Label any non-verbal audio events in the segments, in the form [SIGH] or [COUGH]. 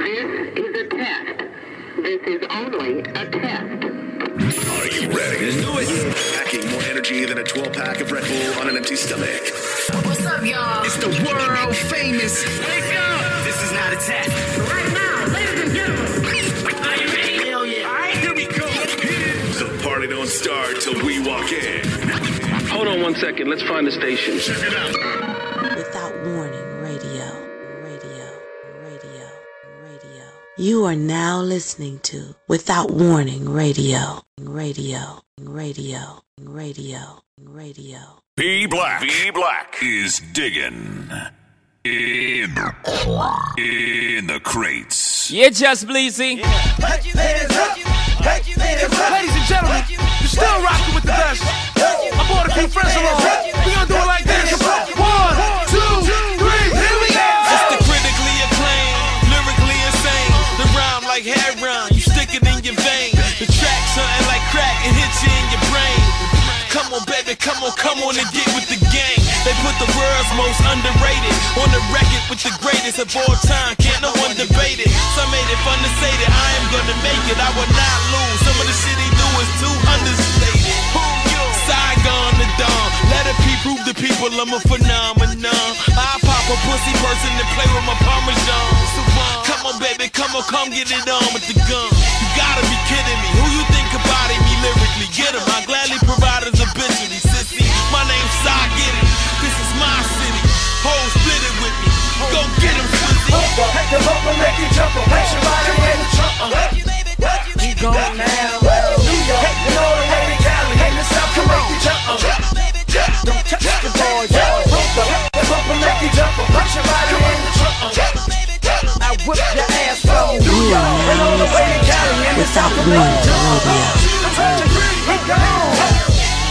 This is a test. This is only a test. Are you ready? Let's do it. Packing more energy than a 12 pack of Red Bull on an empty stomach. What's up, y'all? It's the world famous. Wake up! This is not a test. Right now, ladies and gentlemen. Are you ready? Hell yeah. All right, here we go. The party don't start till we walk in. Hold on one second. Let's find the station. Check it out. You are now listening to Without Warning Radio. Radio. Radio. Radio. Radio. B Black. B Black is digging in in the crates. Yeah, just Bleezy. Ladies and gentlemen, you're still rocking with the best. I brought a few friends along. We gonna do it like this. One, like heroin, you stick it in your vein. The track something like crack, it hits you in your brain. Come on, baby, come on, come on and get with the gang. They put the world's most underrated on the record with the greatest of all time. Can't no one debate it. Some made it fun to say that I am gonna make it. I will not lose. Some of the shit he do is too understated. Saigon the Don. Let it be prove to people I'm a phenomenon. I pop a pussy person and play with my parmesan. So, come on, baby, come on, come get it on with the gun. You gotta be kidding me. Who you think about it? me lyrically? Get him. I gladly provide his obituary, sissy. My name's Cy Get it. This is my city. Hoes split it with me. Go get him, sissy. Heck the bumper, make you jump up. Place your body in the trunk. We gone now. New York, and all Don't the make you your your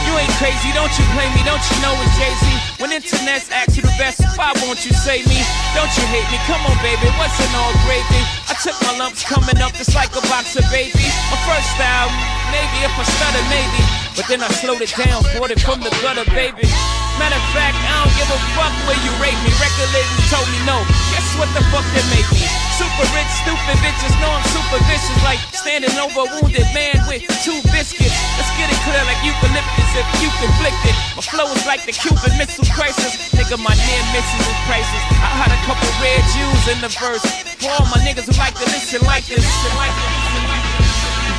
you ain't crazy, don't you blame me, don't you know it's Jay-Z? When internets ask you the best, why won't you say me? Don't you hate me? Come on, baby, what's in all gravy? I took my lumps coming up just like a box of baby. My first album, maybe if I stutter, maybe. But then I slowed it down, brought it from the gutter, baby. Matter of fact, I don't give a fuck where you rate me. Record labels told me no. Guess what the fuck they make me? Super rich, stupid bitches know I'm super vicious, like standing over a wounded man with two biscuits. Let's get it clear like eucalyptus if you conflict it. My flow is like the Cuban Missile Crisis. Nigga, my near misses is prices. I had a couple red Jews in the verse. For all my niggas who like to listen like this.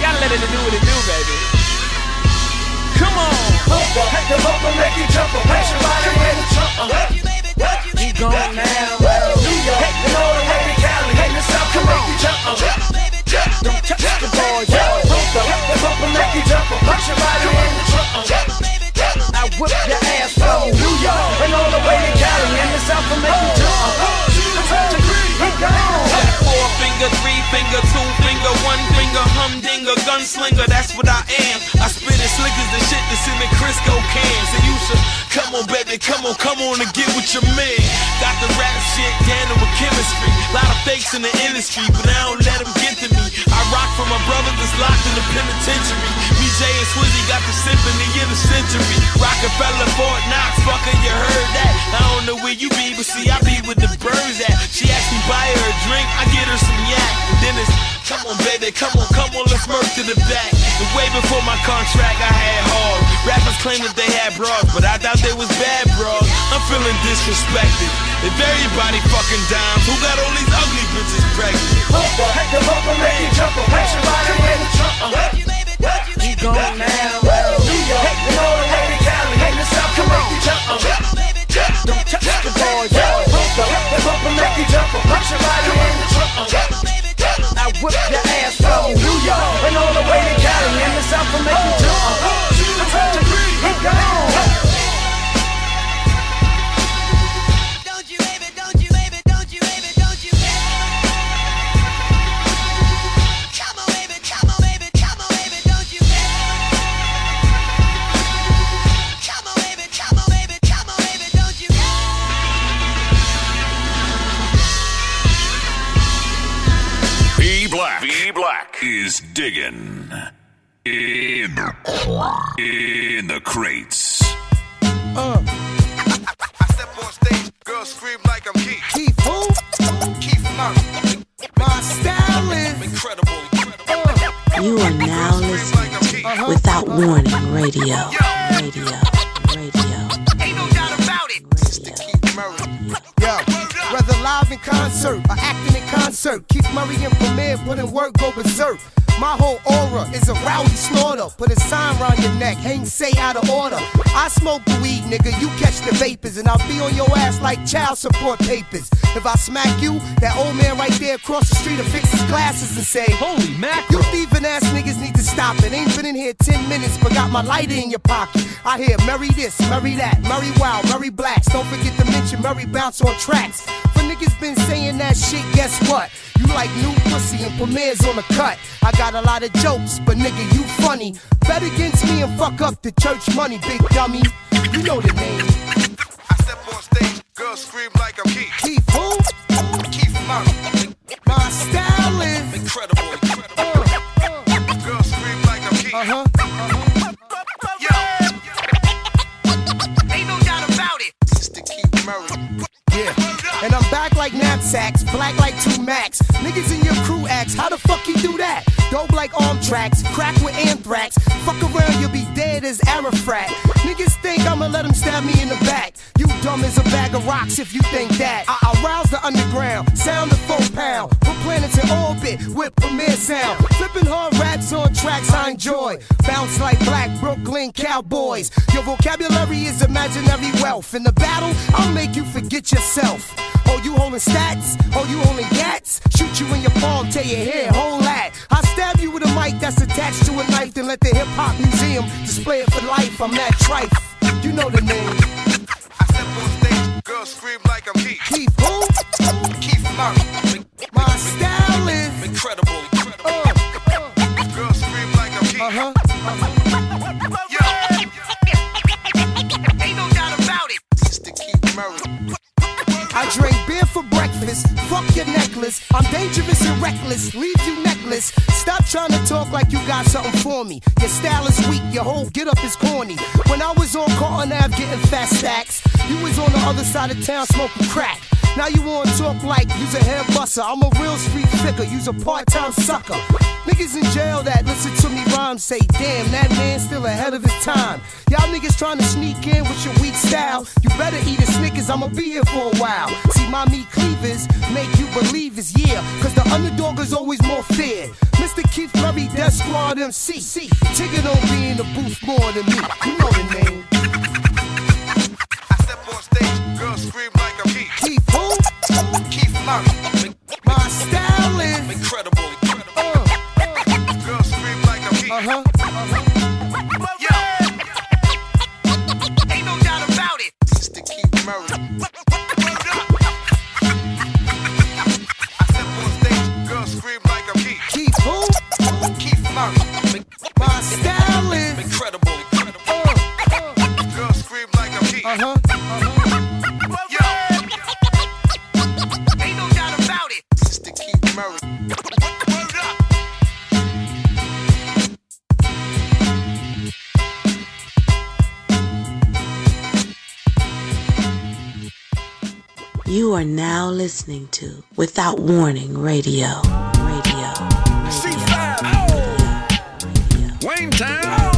Gotta let it do what it do, baby. Come on. Heck the bumper, make you jump up. Place your body in the trunk. We gone now. New and the. And South can make you jump up. Make you jump up. Your body in the trunk. I whip your ass New York, and all the way to Cali. And the South can make you jump up. Four finger, three finger, two finger, one finger, humdinger, gunslinger, that's what I am. I spit it slick as the shit that's in the Crisco cans. And you should come on, baby, come on, come on and get with your man. Got the rap shit down with chemistry. A Lot of fakes in the industry, but I don't let them get to me. Rock for my brother that's locked in the penitentiary. Jay, and Swizzy got the symphony of the century. Rockefeller, Fort Knox, fucker, you heard that. I don't know where you be, but see, I be with the birds at. She asked me buy her a drink, I get her some yak. Then it's, come on, baby, come on, come on, let's murk to the back. The way before my contract, I had Claim that they had bras, but I doubt they was bad bras. I'm feeling disrespected. If everybody fucking dimes, who got all these ugly bitches pregnant? Heck the bumper, make you jump up. Place your body in the trunk. We gone now. New York, all the way to Cali. And the South make you jump up. Don't the ball, yo. Heck the bumper, make you jump up. Place your body in the trunk. I whip your ass from New York, and all the way to Cali. And the South you jump up. We gone. Black. Black is digging in in the crates. Uh. I step on stage, girls scream like I'm Keith. Keith who? Keith Murray. My step. You are now listening to Without uh-huh. Warning Radio. Radio. Radio. Ain't no doubt about it. Yo, whether live in concert or acting in concert, Keith Murray and Premier putting work go berserk. My whole aura is a rowdy slaughter. Put a sign around your neck, hang say out of order. I smoke the weed, nigga, you catch the vapors, and I'll be on your ass like child support papers. If I smack you, that old man right there across the street will fix his glasses and say, Holy mackerel. You thieving ass niggas need to stop it. Ain't been in here 10 minutes, but got my lighter in your pocket. I hear Murray this, Murray that, Murray Wild, Murray Blacks. Don't forget to mention Murray Bounce on tracks. For niggas been saying that shit, guess what? You like new pussy and premieres on the cut. I got a lot of jokes, but nigga, you funny. Bet against me and fuck up the church money, big dummy. You know the name. I step on stage, girls scream like I'm Keith. Keith who? Keith Murray. My style is incredible. incredible. Girls scream like I'm Keith. Uh huh. Ain't no doubt about it. Mr. Keith Murray. Yeah. And I'm back like knapsacks, black like two max. Niggas in your crew acts, how the fuck you do that? Dope like arm tracks, crack with anthrax. Fuck around, you'll be dead as Arafat. Niggas think I'ma let them stab me in the back. You dumb as a bag of rocks if you think that. I arouse the underground, sound the four pound. Put planets in orbit with premier sound. Flipping hard raps on tracks I enjoy. Bounce like black Brooklyn cowboys. Your vocabulary is imaginary wealth. In the battle, I'll make you forget yourself. Oh, you holding stats? Oh, you holding gats? Shoot you in your palm, tear your hair, hold that. I stab you with a mic that's attached to a knife, then let the hip hop museum display it for life. I'm that trife. You know the name. I step on stage, girls scream like I'm Keith. Keith who? Keith Murray. My style is incredible. Uh, Girls scream like I'm Keith. uh-huh. Ain't no doubt about it. Mr. Keith Murray. I drink beer for breakfast. Fuck your necklace. I'm dangerous and reckless. Leave you necklace. Stop trying to talk like you got something for me. Your style is weak. Your whole get up is corny. When I was on Carlton Ave getting fat stacks, you was on the other side of town smoking crack. Now you wanna talk like you's a head buster. I'm a real street figure. You's a part-time sucker. Niggas in jail that listen to me rhyme say, damn, that man's still ahead of his time. Y'all niggas trying to sneak in with your weak style. You better eat a Snickers, I'ma be here for a while. See, my meat cleavers make you believe it's yeah. Cause the underdog is always more feared. Mr. Keith Murray, Def Squad MC. Tigger don't be in the booth more than me. You know the name. Listening to Without Warning Radio. Radio. C5. Wayne Town.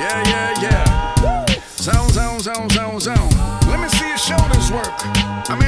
Yeah, yeah, yeah. Zone, zone, zone, zone, zone. Let me see your shoulders work. I mean,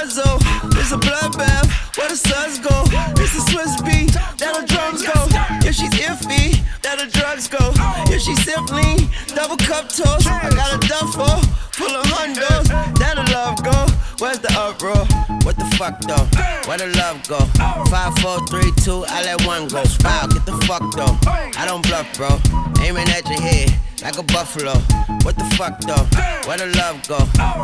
muzzle. It's a bloodbath. Where the suns go? It's a Swizz beat. That the drums go. If she's iffy, that the drugs go. If she's simply double cup toast, I got a duffel full of hundos. That the love go. Where's the uproar? What the fuck though? Where the love go? Five, four, three, two, I let one go. Wow, get the fuck though. I don't bluff, bro. Aiming at your head like a buffalo. What the fuck though? Where the love go?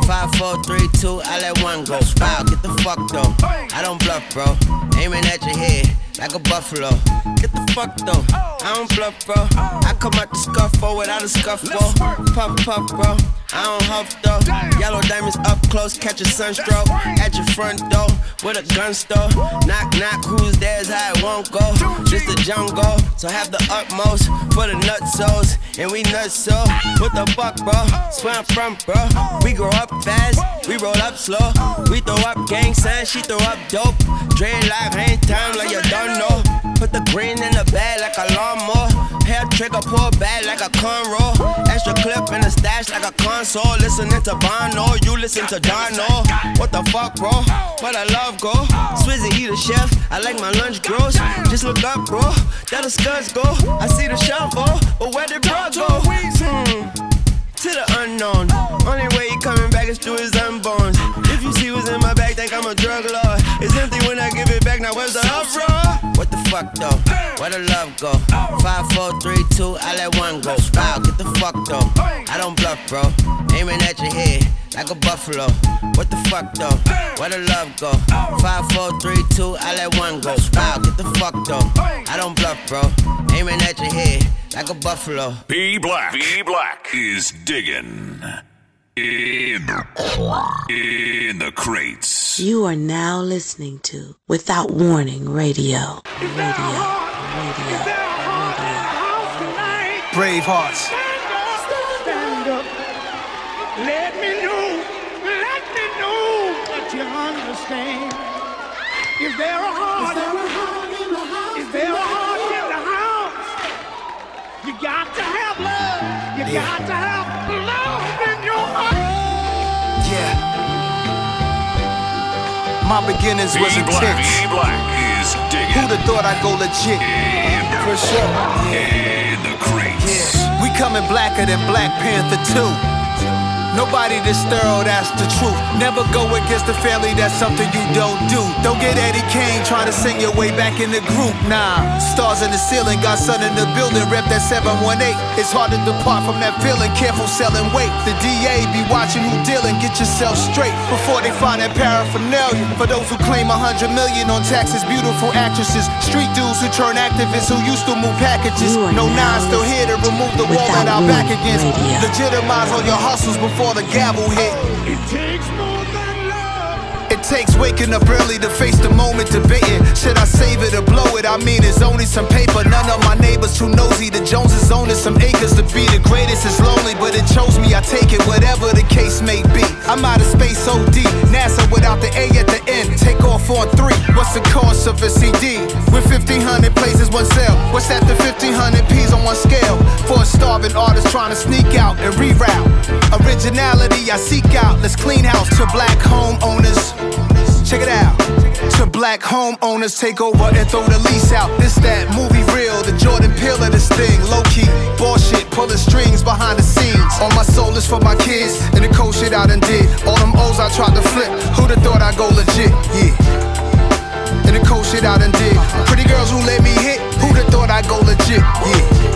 Five, four, three, two, I let one go. Wow, get the fuck though. I don't bluff, bro. Aiming at your head like a buffalo. Get the fuck though. I don't bluff, bro. I come out the scuffle without a scuffle. Puff, puff, bro. I don't huff though. Yellow diamonds up close, catch a sunstroke. At your front door with a gun store. Knock, knock, who's there's how it won't go. Just the jungle, so have the utmost for the nutsos. And we nuts so. What the fuck, bro? Where I'm from, bro. We grow up fast, we roll up slow. We throw up gang signs, she throw up dope. Dreadlock, ain't time like you don't know. Put the green in the bag like a lawnmower. Hair trigger, pull back like a cornrow. Extra clip in the stash like a console. Listening to Bono, you listen to Dono. What the fuck, bro? Where the love go? Swizzy eat a chef. I like my lunch gross. Just look up, bro. That the scuds go. I see the shovel, but where did bro go? Hmm. To the unknown. Only way he coming back is through his unborns. If you see what's in my bag, think I'm a drug lord. It's empty when I give it back. Now where's the uproar? What the fuck though? Where the love go? Five, four, three, two, I let one go. Wow, get the fuck though. I don't bluff, bro. Aiming at your head like a buffalo. What the fuck though? Where the love go? Five, four, three, two, I let one go. Wow, get the fuck though. I don't bluff, bro. Aiming at your head like a buffalo. B Black. B Black is digging in in the crates. You are now listening to Without Warning Radio. Radio. Radio. Brave hearts. Stand up. Stand up. Let me know. Let me know that you understand. Is there a heart? in the house? Is there a heart in the house? You got to have love. You got to have My beginnings was a Black. tix. B Black is digging Who'd have thought I'd go legit? For sure. in the crates. We coming blacker than Black Panther 2. Nobody this thorough, that's the truth. Never go against the family, that's something you don't do. Don't get Eddie Kane trying to sing your way back in the group. Nah, stars in the ceiling, got sun in the building, rep that 718. It's hard to depart from that feeling, careful selling weight. The DA be watching who dealing, get yourself straight before they find that paraphernalia. For those who claim hundred million on taxes, beautiful actresses, street dudes who turn activists who used to move packages. No nine still here to remove the wall that our back against. Legitimize all your hustles before the gavel hit. It takes more takes waking up early to face the moment debating. Should I save it or blow it? I mean, it's only some paper. None of my neighbors too nosy. The Joneses owning some acres to be the greatest. It's lonely, but it chose me. I take it, whatever the case may be. I'm out of space OD. NASA without the A at the end. Take off on three. What's the cost of a CD? With 1500 places, one sale. What's? The 1500 P's on one scale. For a starving artist trying to sneak out and reroute. Originality I seek out. Let's clean house to black homeowners. Check it out. To black homeowners take over and throw the lease out. This that movie real, the Jordan Peele of this thing. Low key, bullshit, pulling strings behind the scenes. All my soul is for my kids, and the cold shit I done did. All them O's I tried to flip. Who'da thought I'd go legit? Yeah. And the cold shit I done did. Pretty girls who let me hit. Who'da thought I'd go legit? Yeah.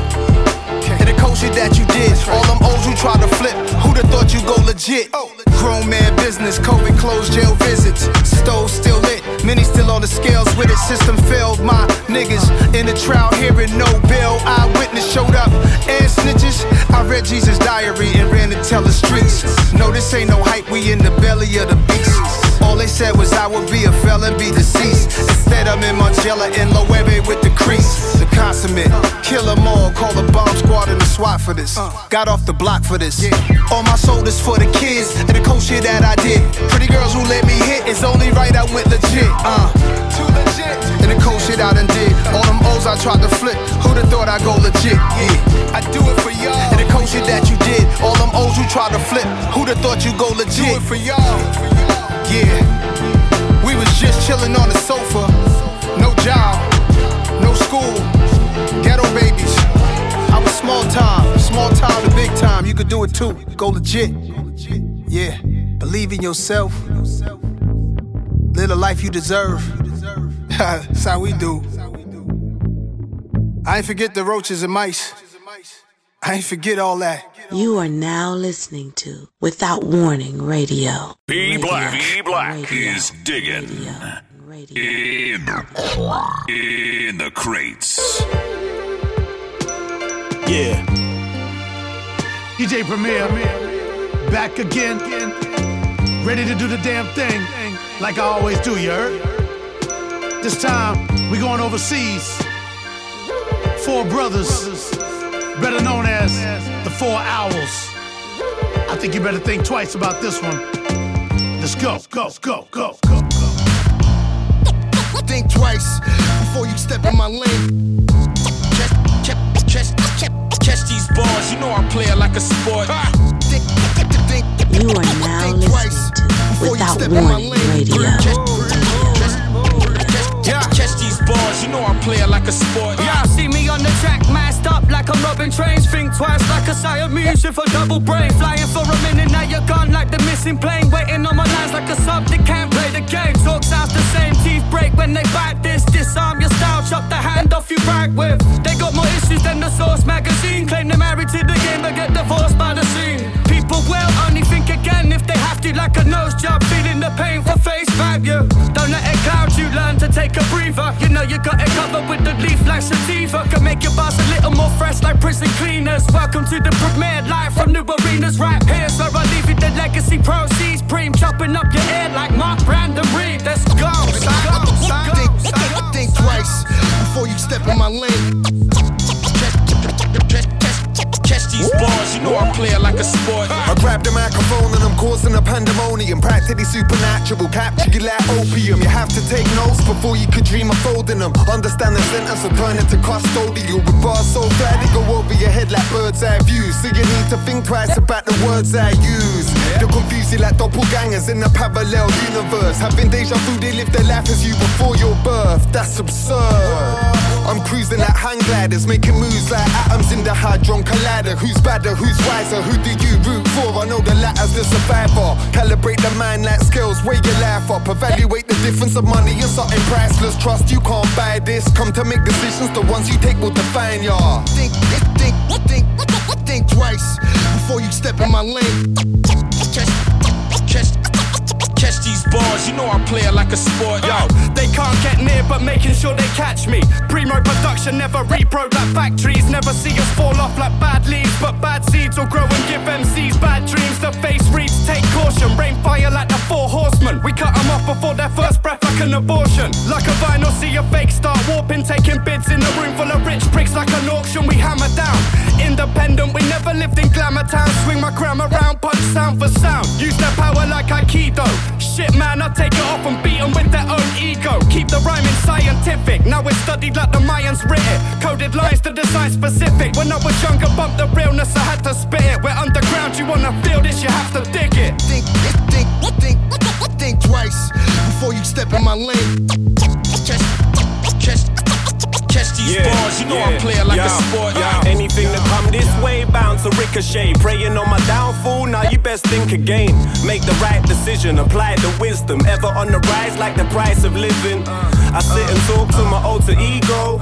The that you did. All them O's you try to flip. Who'da thought you go legit? Oh. Grown man business, COVID closed jail visits. Stove still lit, many still on the scales with it. System failed, my niggas in the trial hearing no bill. Eyewitness showed up and snitches. I read Jesus' diary and ran to tell the streets. No, this ain't no hype, we in the belly of the beast. All they said was I would be a felon, be deceased. Instead, I'm in Margiela and Loewe with the crease. The consummate, kill 'em all, call the bomb squad and the SWAT for this. Got off the block for this. All my shoulders for the kids and the cold shit that I did. Pretty girls who let me hit, it's only right I went legit. Uh. Too legit. And the cold shit I done did. All them O's I tried to flip. Who'da thought I'd go legit? Yeah. I do it for y'all. And the cold shit that you did. All them O's you tried to flip. Who'da thought you'd go legit? Do it for y'all. Yeah. We was just chilling on the sofa. No job, no school, ghetto babies. I was small time, small time to big time. You could do it too. Go legit. Yeah. Believe in yourself. Live the life you deserve. [LAUGHS] That's how we do. I ain't forget the roaches and mice. I ain't forget all that. You are now listening to Without Warning Radio. B Radio. Black. B Black Radio. is digging. Radio. In, in the crates. Yeah. DJ Premier, back again. Ready to do the damn thing, like I always do, you heard? This time, we going overseas. Four brothers, better known as the Four Owls. I think you better think twice about this one. Let's go, go, go, go, go. Think twice before you step in my lane. Catch, catch, catch, catch these bars, you know I play it like a sport. Think, think, think, You are now think twice listening to before you Without step in my Warning lane. Radio. Catch, catch these bars, you know I play it like a sport. Yeah, see me on the track, masked up like I'm robbing trains. Think twice like a Siamese with a double brain. Flying for a minute, now you're gone like the missing plane. Waiting on my lines like a sub that can't play the game. Talk sounds the same, teeth break when they bite this. Disarm your style, chop the hand off you back with. They got more issues than the Source magazine. Claim they're married to the game, but get divorced by the scene. Will only think again if they have to, like a nose job. Feeling the pain for face value. Don't let it cloud you, learn to take a breather. You know you got it covered with the leaf like sativa. Can make your bars a little more fresh like prison cleaners. Welcome to the premiere live from new arenas. Right here's where I leave you the legacy proceeds. Preem chopping up your ear like Mark Brandon Read. Let's go. Let's go. Let's go. Think, think, think twice before you step in my lane. Catch, these bars, you know I play it like a sport. I grab the microphone and I'm causing a pandemonium. Practically supernatural, capture you like opium. You have to take notes before you could dream of folding them. Understand the sentence or turn it to custodial. With bars so flat they go over your head like bird's eye views. So you need to think twice about the words I use. They'll confuse you like doppelgangers in a parallel universe. Having deja vu, they live their life as you before your birth. That's absurd. I'm cruising like hang gliders, making moves like atoms in the hadron collider. Who's badder? Who's wiser? Who do you root for? I know the latter's the survivor. Calibrate the mind like scales, weigh your life up. Evaluate the difference of money and something priceless. Trust you can't buy this. Come to make decisions, the ones you take will define ya. Think, think, think, think twice before you step in my lane. Catch, catch, catch these bars, you know I play it like a sport. Yo, they can't get near, but making sure they catch me. Primo production never repro like factories. Never see us fall off like bad leaves, but bad seeds will grow and give MCs bad dreams. The face reads, take caution. Rainfire like the four horsemen. We cut them off before their first breath like an abortion. Like a vinyl, see a fake start warping, taking bids in a room full of rich pricks like an auction. We hammer down. Independent, we never lived in glamour town. Swing my gram around, punch sound for sound. Use their power like Aikido. Shit, man, I take it off and beat 'em with their own ego. Keep the rhyming scientific. Now it's studied like the Mayans writ it. Coded lines to design specific. When I was younger, bump the realness, I had to spit it. We're underground, you wanna feel this, you have to dig it. Think, think, think, think twice before you step in my lane. Catch these bars, you know I play it like a sport. Uh. Anything that come this way bound to ricochet. Praying on my downfall, now you best think again. Make the right decision, apply the wisdom. Ever on the rise like the price of living. I sit and talk to my alter ego.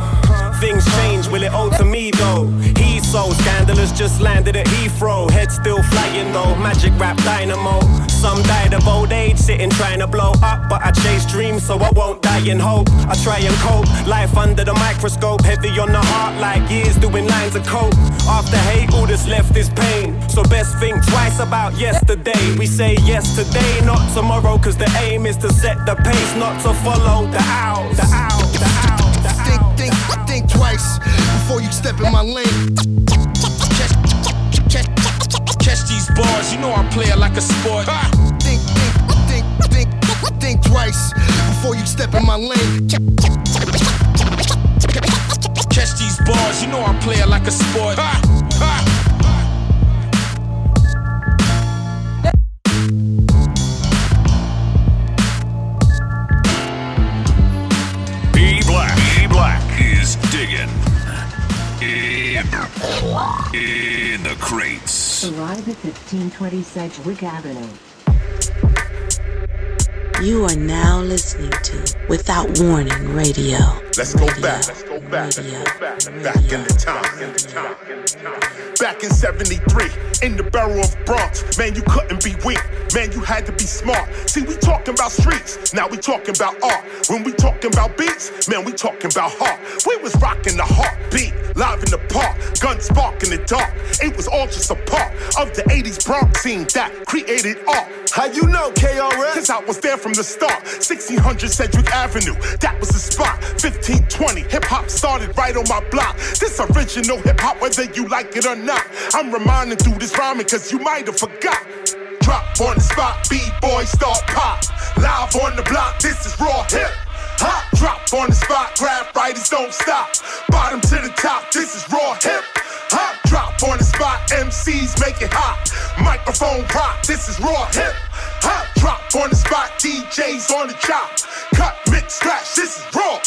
Things change, will it alter me though? He's so scandalous, just landed at Heathrow. Head still flying though, magic rap dynamo. Some died of old age, sitting trying to blow up. But I chase dreams, so I won't die in hope. I try and cope, life under the microscope. Heavy on the heart, like years doing lines of coke. After hate, all that's left is pain. So best think twice about yesterday. We say yes today, not tomorrow. Cause the aim is to set the pace, not to follow the owl. The owl, the the. Think, think, think twice before you step in my lane. Catch these bars, you know I play it like a sport. Think, think, think, think, think twice before you step in my lane. Catch these bars, you know I play it like a sport. B Arrive at 1520 Sedgwick Avenue. You are now listening to Without Warning Radio. Let's go back. Let's go back. Radio. Let's go back. Back in the time. In the time. Back in 73, in the barrel of Bronx. Man, you couldn't be weak. Man, you had to be smart. See, we talking about streets. Now we talking about art. When we talking about beats, man, we talking about heart. We was rocking the heartbeat, live in the park, gun spark in the dark. It was all just a part of the 80s Bronx scene that created art. How you know, KRS? Cause I was there from the start. 1600 Sedgwick Avenue, that was the spot. 1520, hip hop started right on my block. This original hip hop, whether you like it or not. I'm reminding through this rhyming cause you might have forgot. Drop on the spot, B-boy start pop. Live on the block, this is raw hip. Hop, drop on the spot, grab writers don't stop. Bottom to the top, this is raw hip. Hop, drop on the spot, MCs make it hot. Microphone rock, this is raw hip. Hop, drop on the spot, DJs on the chop. Cut, mix, scratch, this is raw.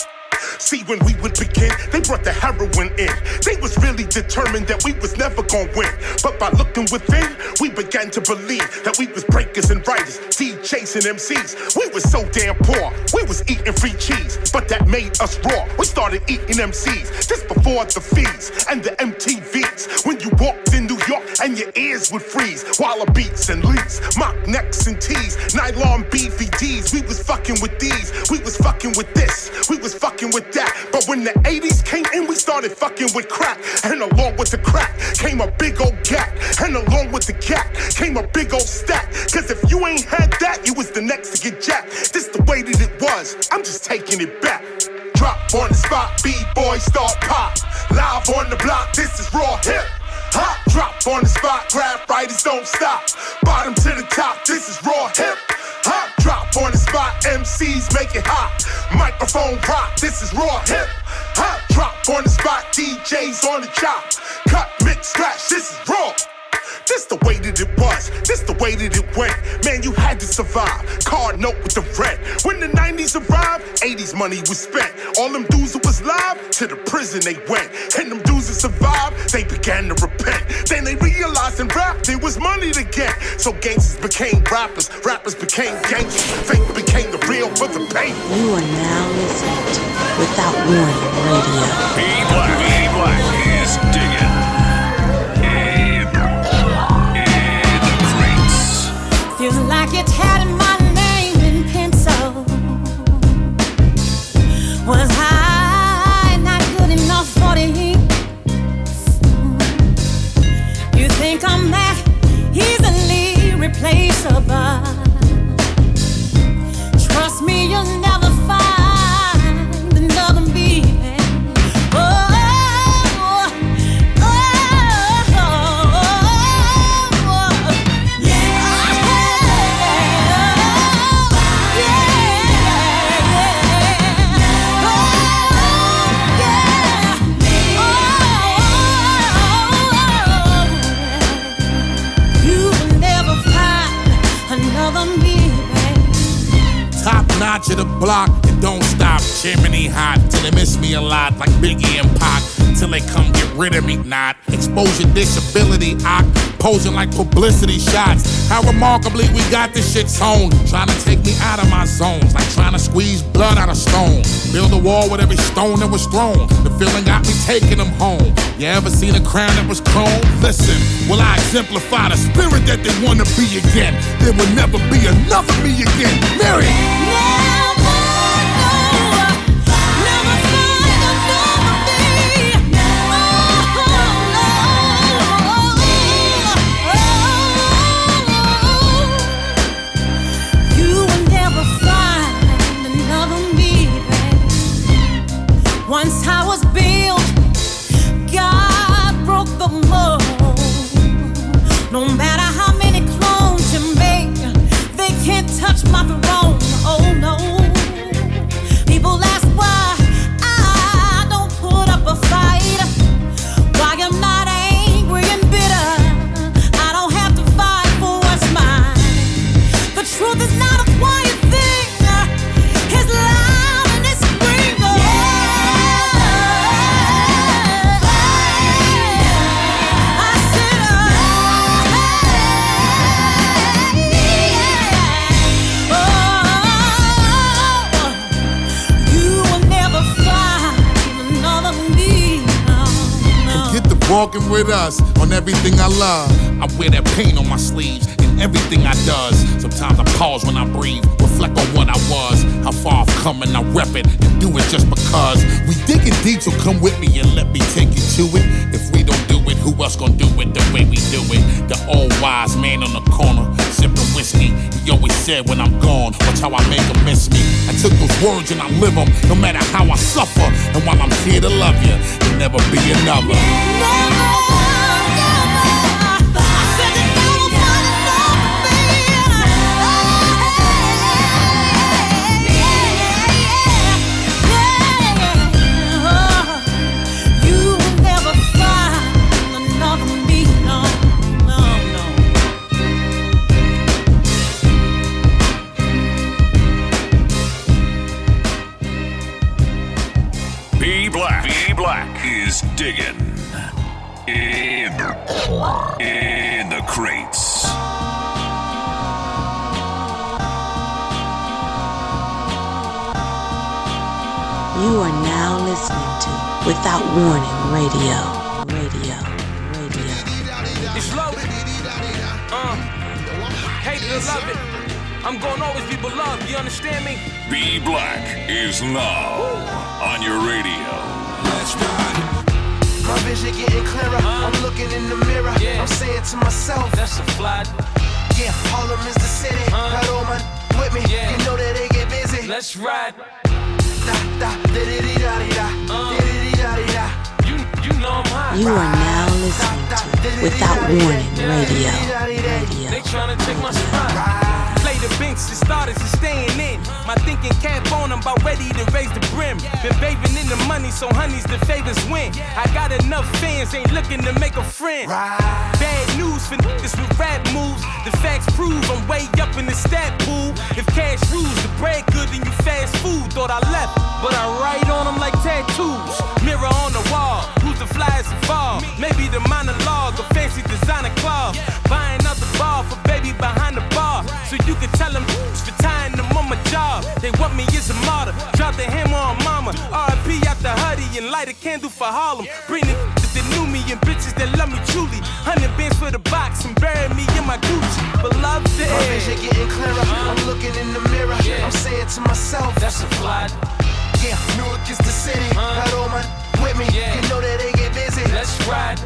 See, when we would begin, they brought the heroin in. They was really determined that we was never gonna win. But by looking within, we began to believe that we was breakers and writers, D chasing MCs. We was so damn poor, we was eating free cheese, but that made us raw. We started eating MCs just before the fees and the MTVs. When you walked in New York and your ears would freeze, Wallabees and leaks, mock necks and tees, nylon BVDs. We was fucking with these, we was fucking with this, we was fucking with that. But when the 80s came in, we started fucking with crack. And along with the crack came a big old gap. And along with the gap came a big old stack. Cause if you ain't had that, you was the next to get jacked. This the way that it was. I'm just taking it back. Drop on the spot, B-boy start pop. Live on the block, this is raw hip. Hot drop on the spot, grab writers don't stop. Bottom to the top, this is raw hip. On the spot, MCs make it hot. Microphone rock, this is raw hip. Hot drop on the spot, DJs on the chop. Cut, mix, scratch, this is raw. This the way that it was, this the way that it went. Man, you had to survive. Card note with the red. When the 90s arrived, 80s money was spent. All them dudes that was live, to the prison they went. And them dudes that survived, they began to repent. Then they realized in rap there was money to get. So gangsters became rappers, rappers became gangsters. Fake became the real for the pain. You are now listening to Without Warning Radio. B Black, B Black is digging. Feels like it's had my name in pencil. Was I not good enough for? You think I'm that easily replaceable? Trust me, you'll never block and don't stop. Chimney hot till they miss me a lot, like Biggie and Pac. Till they come get rid of me, not exposure disability. I posing like publicity shots. How remarkably we got this shit sewn. Trying to take me out of my zones, like trying to squeeze blood out of stone. Build a wall with every stone that was thrown. The feeling got me taking them home. You ever seen a crown that was chrome? Listen, will I exemplify the spirit that they wanna be again? There will never be another me again. Mary! With us on everything I love. I wear that pain on my sleeves in everything I does. Sometimes I pause when I breathe, reflect on what I was, how far I've come, and I rep it and do it just because. We digging deep, so come with me and let me take you to it. If we don't do it, who else gonna do it the way we do it? The old wise man on the corner, sipping whiskey. He always said, when I'm gone, watch how I make them miss me. I took those words and I live them, no matter how I suffer. And while I'm here to love you, there'll never be another. Digging in in the crates. You are now listening to Without Warning Radio. Radio. Radio. It's loaded. Uh, hate it or love it. I'm gonna always be beloved. You understand me? B Black is now on your radio. Let's ride. My vision getting clearer. I'm looking in the mirror. I'm saying to myself, That's a fly. Yeah, Harlem is the city. Got all my with me. You know that they get busy. Let's ride. Da da da da da uh. da da da da da da. You you know I'm hot. You are now listening to Without Warning Radio. They tryna check my spot. The binks, the starters is staying in. My thinking cap on, I'm about ready to raise the brim. Been bathing in the money, so honeys the favors win. I got enough fans, ain't looking to make a friend. Bad news for niggas with rap moves. The facts prove I'm way up in the stat pool. If cash rules, the bread good, then you fast food. Thought I left, but I write on them like tattoos. Mirror on the wall, who's the flyest of all? Maybe the monologue, a fancy designer. Buying out the bar for baby behind the bar. So you can tell them for tying them on my job. They want me as a martyr. Drop the hammer on mama. RIP out the hoodie and light a candle for Harlem. Bring the that knew me and bitches that love me truly. Hundred bands for the box and bury me in my Gucci. Beloved the My air. vision getting clearer. I'm looking in the mirror. I'm saying to myself, That's a fly. Yeah, Newark is the city. Got all my with me. You know that they get busy. Let's ride.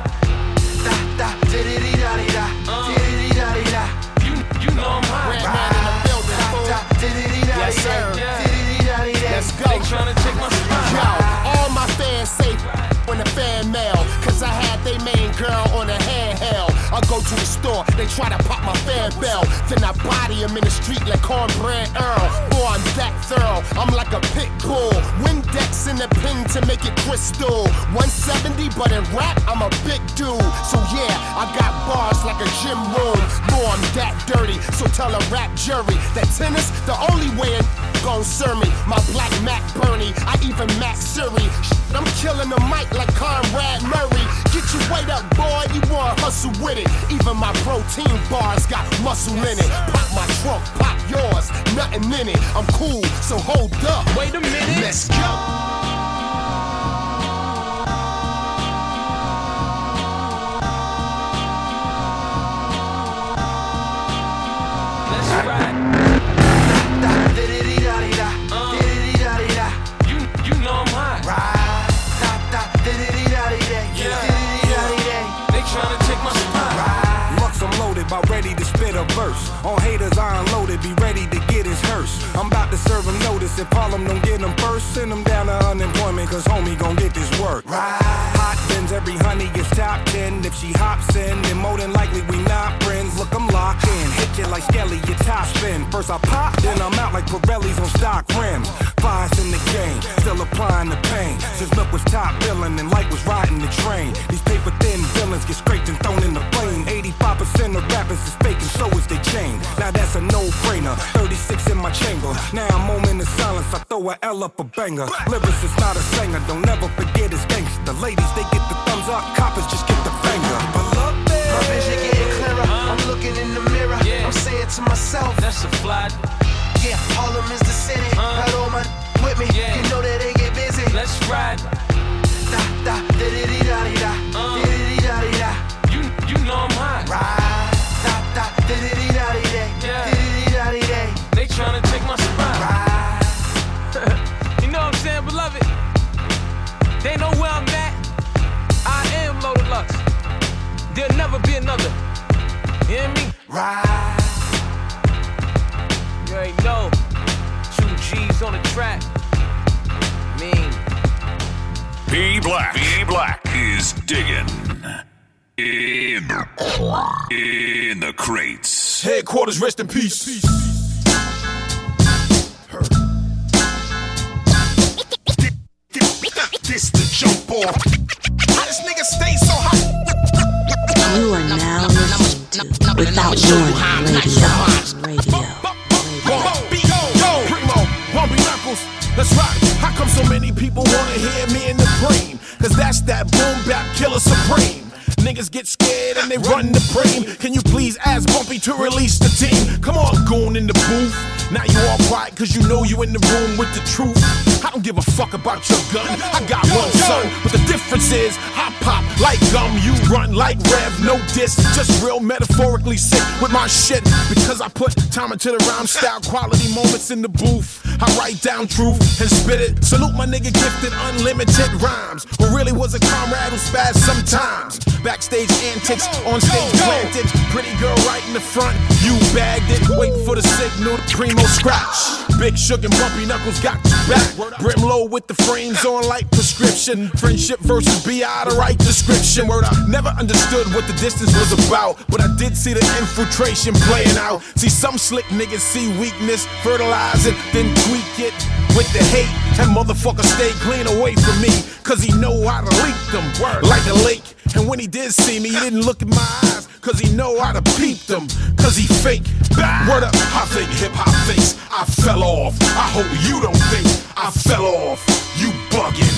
Da da da da da da da da da da da. You you know I'm hot. Redman in the building. Da da da da da Yes, sir. da da da da. Let's go. They tryna check my spot. Yo, all my fans safe when the fan mail. Cause I had they main girl on a handheld. I go to the store, they try to pop my fan bell. Then I body him in the street like cornbread Earl. Boy, I'm that thorough, I'm like a pit bull. Windex in the pin to make it crystal. 170, but in rap, I'm a big dude. So yeah, I got bars like a gym room. Boy, I'm that dirty, so tell a rap jury that tennis, the only way a gon' serve me. My black Mac Bernie, I even Mac Siri. I'm killing the mic like Conrad Murray. Get your weight up, boy, you wanna hustle with it. Even my protein bars got muscle in it. Pop my trunk, pop yours, nothing in it. I'm cool, so hold up. Wait a minute. Let's go. Let's On haters, I unloaded, be ready to I'm about to serve him notice. If Harlem don't get him first, send him down to unemployment, cause homie gon' get this work. Right. Hot bins, every honey gets top 10. If she hops in, then more than likely we not friends. Look, I'm locked in, hit you like Skelly, your top spin. First I pop, then I'm out like Pirelli's on stock rims. Fires in the game, still applying the pain. Since Milk was top billing and Light was riding the train. These paper thin villains get scraped and thrown in the flame. 85% of rappers is fake and so is they chain. Now that's a no-brainer. 36 in my chamber. Now I'm moment in silence, I throw a L up a banger. Lyricist, not a singer, don't ever forget his gangster. Ladies, they get the thumbs up, coppers just get the finger. My vision getting clearer. I'm looking in the mirror. I'm saying to myself, that's a fly. Yeah, Harlem is the city. Got all my with me. You know that they get busy. Let's ride. Da Da, da, da, da, There'll never be another. You hear me? Right. You ain't know. Two G's on the track. Mean. B Black. B Black is digging in in the crates. Headquarters, rest in peace. This the jump off. How this nigga stay so hot? You are now listening to Without Warning Radio. Let's rock. How come so many people wanna hear me in the frame? Cause that's that boom bap killer supreme. Niggas get scared and they run the frame. Can you please ask Bumpy to release the team? Come on, goon in the booth. Now you all quiet cause you know you in the room with the truth. I don't give a fuck about your gun. I got one son, but the difference is I pop like gum, you run like Rev, no diss. Just real metaphorically sick with my shit because I put time into the rhyme style, quality moments in the booth. I write down truth and spit it. Salute my nigga gifted unlimited rhymes. Who really was a comrade who spazzed sometimes. Backstage antics, on stage planted. Pretty girl right in the front, you bagged it. Waiting for the signal, primo scratch. Big Shug and Bumpy Knuckles got you back. Brim low with the frames on like prescription. Friendship versus BI, the right description. Word, I never understood what the distance was about, but I did see the infiltration playing out. See, some slick niggas see weakness, fertilize it, then tweak it with the hate. And motherfucker stay clean away from me, cause he know how to leak them like a lake. And when he did see me, he didn't look in my eyes, cause he know how to peep them, cause he fake. Word up, I think hip hop thinks I fell off. I hope you don't think I fell off. You bugging,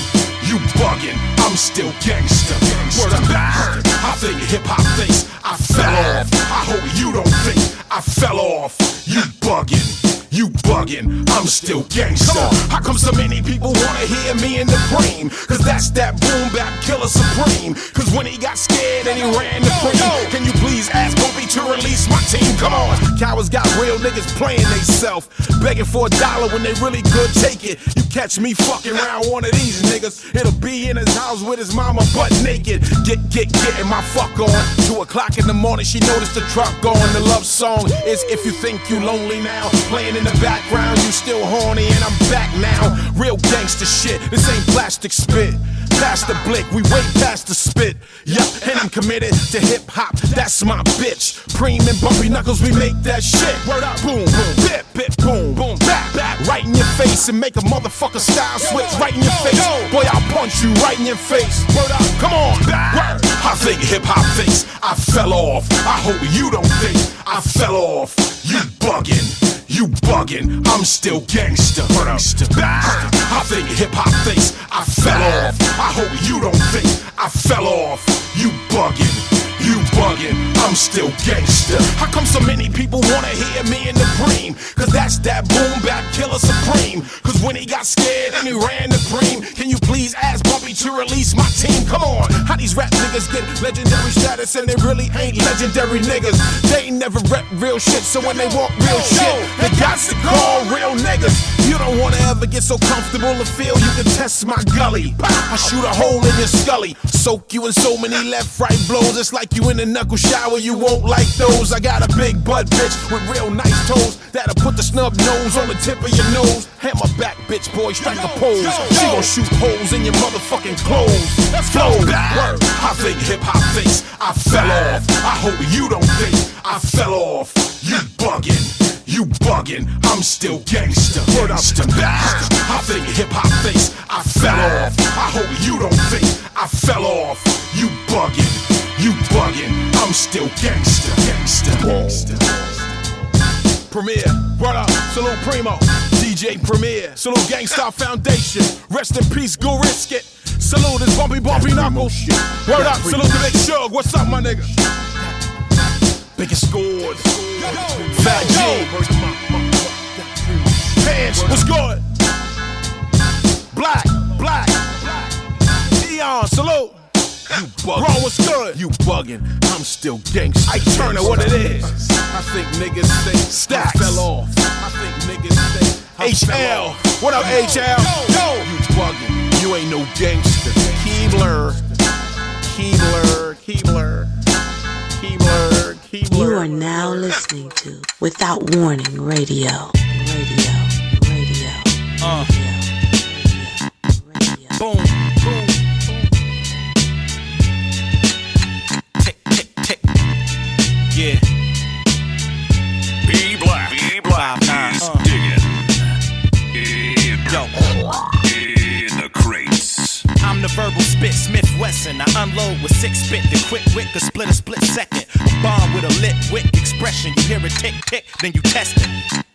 you bugging, I'm still gangster. Word up, I think hip hop thinks I fell off. I hope you don't think I fell off. You bugging. You bugging, I'm still gangster. How come so many people wanna hear me in the frame? Cause that's that boom bap killer supreme. Cause when he got scared and he ran the frame, can you please ask Bumpy to release my team? Come on, cowards got real niggas playing they self, begging for a dollar when they really could take it. You catch me fucking around one of these niggas, it'll be in his house with his mama butt naked. Get, get, getting my fuck on. Two o'clock in the morning, she noticed the truck on. The love song is If You Think You Lonely Now, playing in the background, you still horny, and I'm back now. Real gangster shit, this ain't plastic spit. Past the blick, we way past the spit. Yup, and I'm committed to hip hop, that's my bitch. Preem and Bumpy Knuckles, we make that shit. Word up, boom, boom, bip, bip, boom, boom, back, back. Right in your face and make a motherfucker style switch right in your face. Boy, I'll punch you right in your face. Word up, come on, word. I think hip hop thinks I fell off. I hope you don't think I fell off. You bugging. You bugging, I'm still gangster. gangster. I think hip hop thinks I fell off. I hope you don't think I fell off. You bugging, you bugging, I'm still gangster. How come so many people wanna hear me in the cream? Cause that's that boom bap killer supreme. Cause when he got scared and he ran the cream, can you please ask Bumpy to release my team? Come on, how these rap niggas get legendary status and they really ain't legendary niggas? They never rep real shit, so when they want real shit, they got to call real niggas. You don't wanna ever get so comfortable to feel you can test my gully. I shoot a hole in your scully, soak you in so many left right blows. It's like you in a knuckle shower, you won't like those. I got a big butt bitch with real nice toes that'll put the snub nose on the tip of your nose. Hammer back, bitch boy, strike a pose. She gon' shoot holes in your motherfucking clothes. Flow, word. I think hip hop thinks I fell off. I hope you don't think I fell off. You bugging. You bugging, I'm still gangster. Word up to I think hip hop thinks I fell off. I hope you don't think I fell off. You bugging, you bugging, I'm still gangster. Gangster. gangster. Premier, word up, salute Primo, DJ Premier, salute Gang Starr Foundation, rest in peace, go risk it. Salute this bumpy bumpy knuckles. Word up, salute the big Shug, what's up, my nigga? Biggest scores. Fat G. Pants, what's good? Black, black. Eon, salute. You buggin'. Bro, what's good? You buggin'. I'm still gangsta. I turn it what it is. I think niggas think Stacks. I fell off. I think niggas think I HL. What up, yo, HL? Yo, yo. You buggin'. You ain't no gangster. Keebler. Keebler. Keebler. Keebler. Keebler. You are now listening to Without Warning Radio. Radio. Radio. Uh. I'm the verbal spit Smith Wesson. I unload with six spit. The quick wick, could split a split second. A bomb with a lit wick expression. You hear it tick tick, then you test it.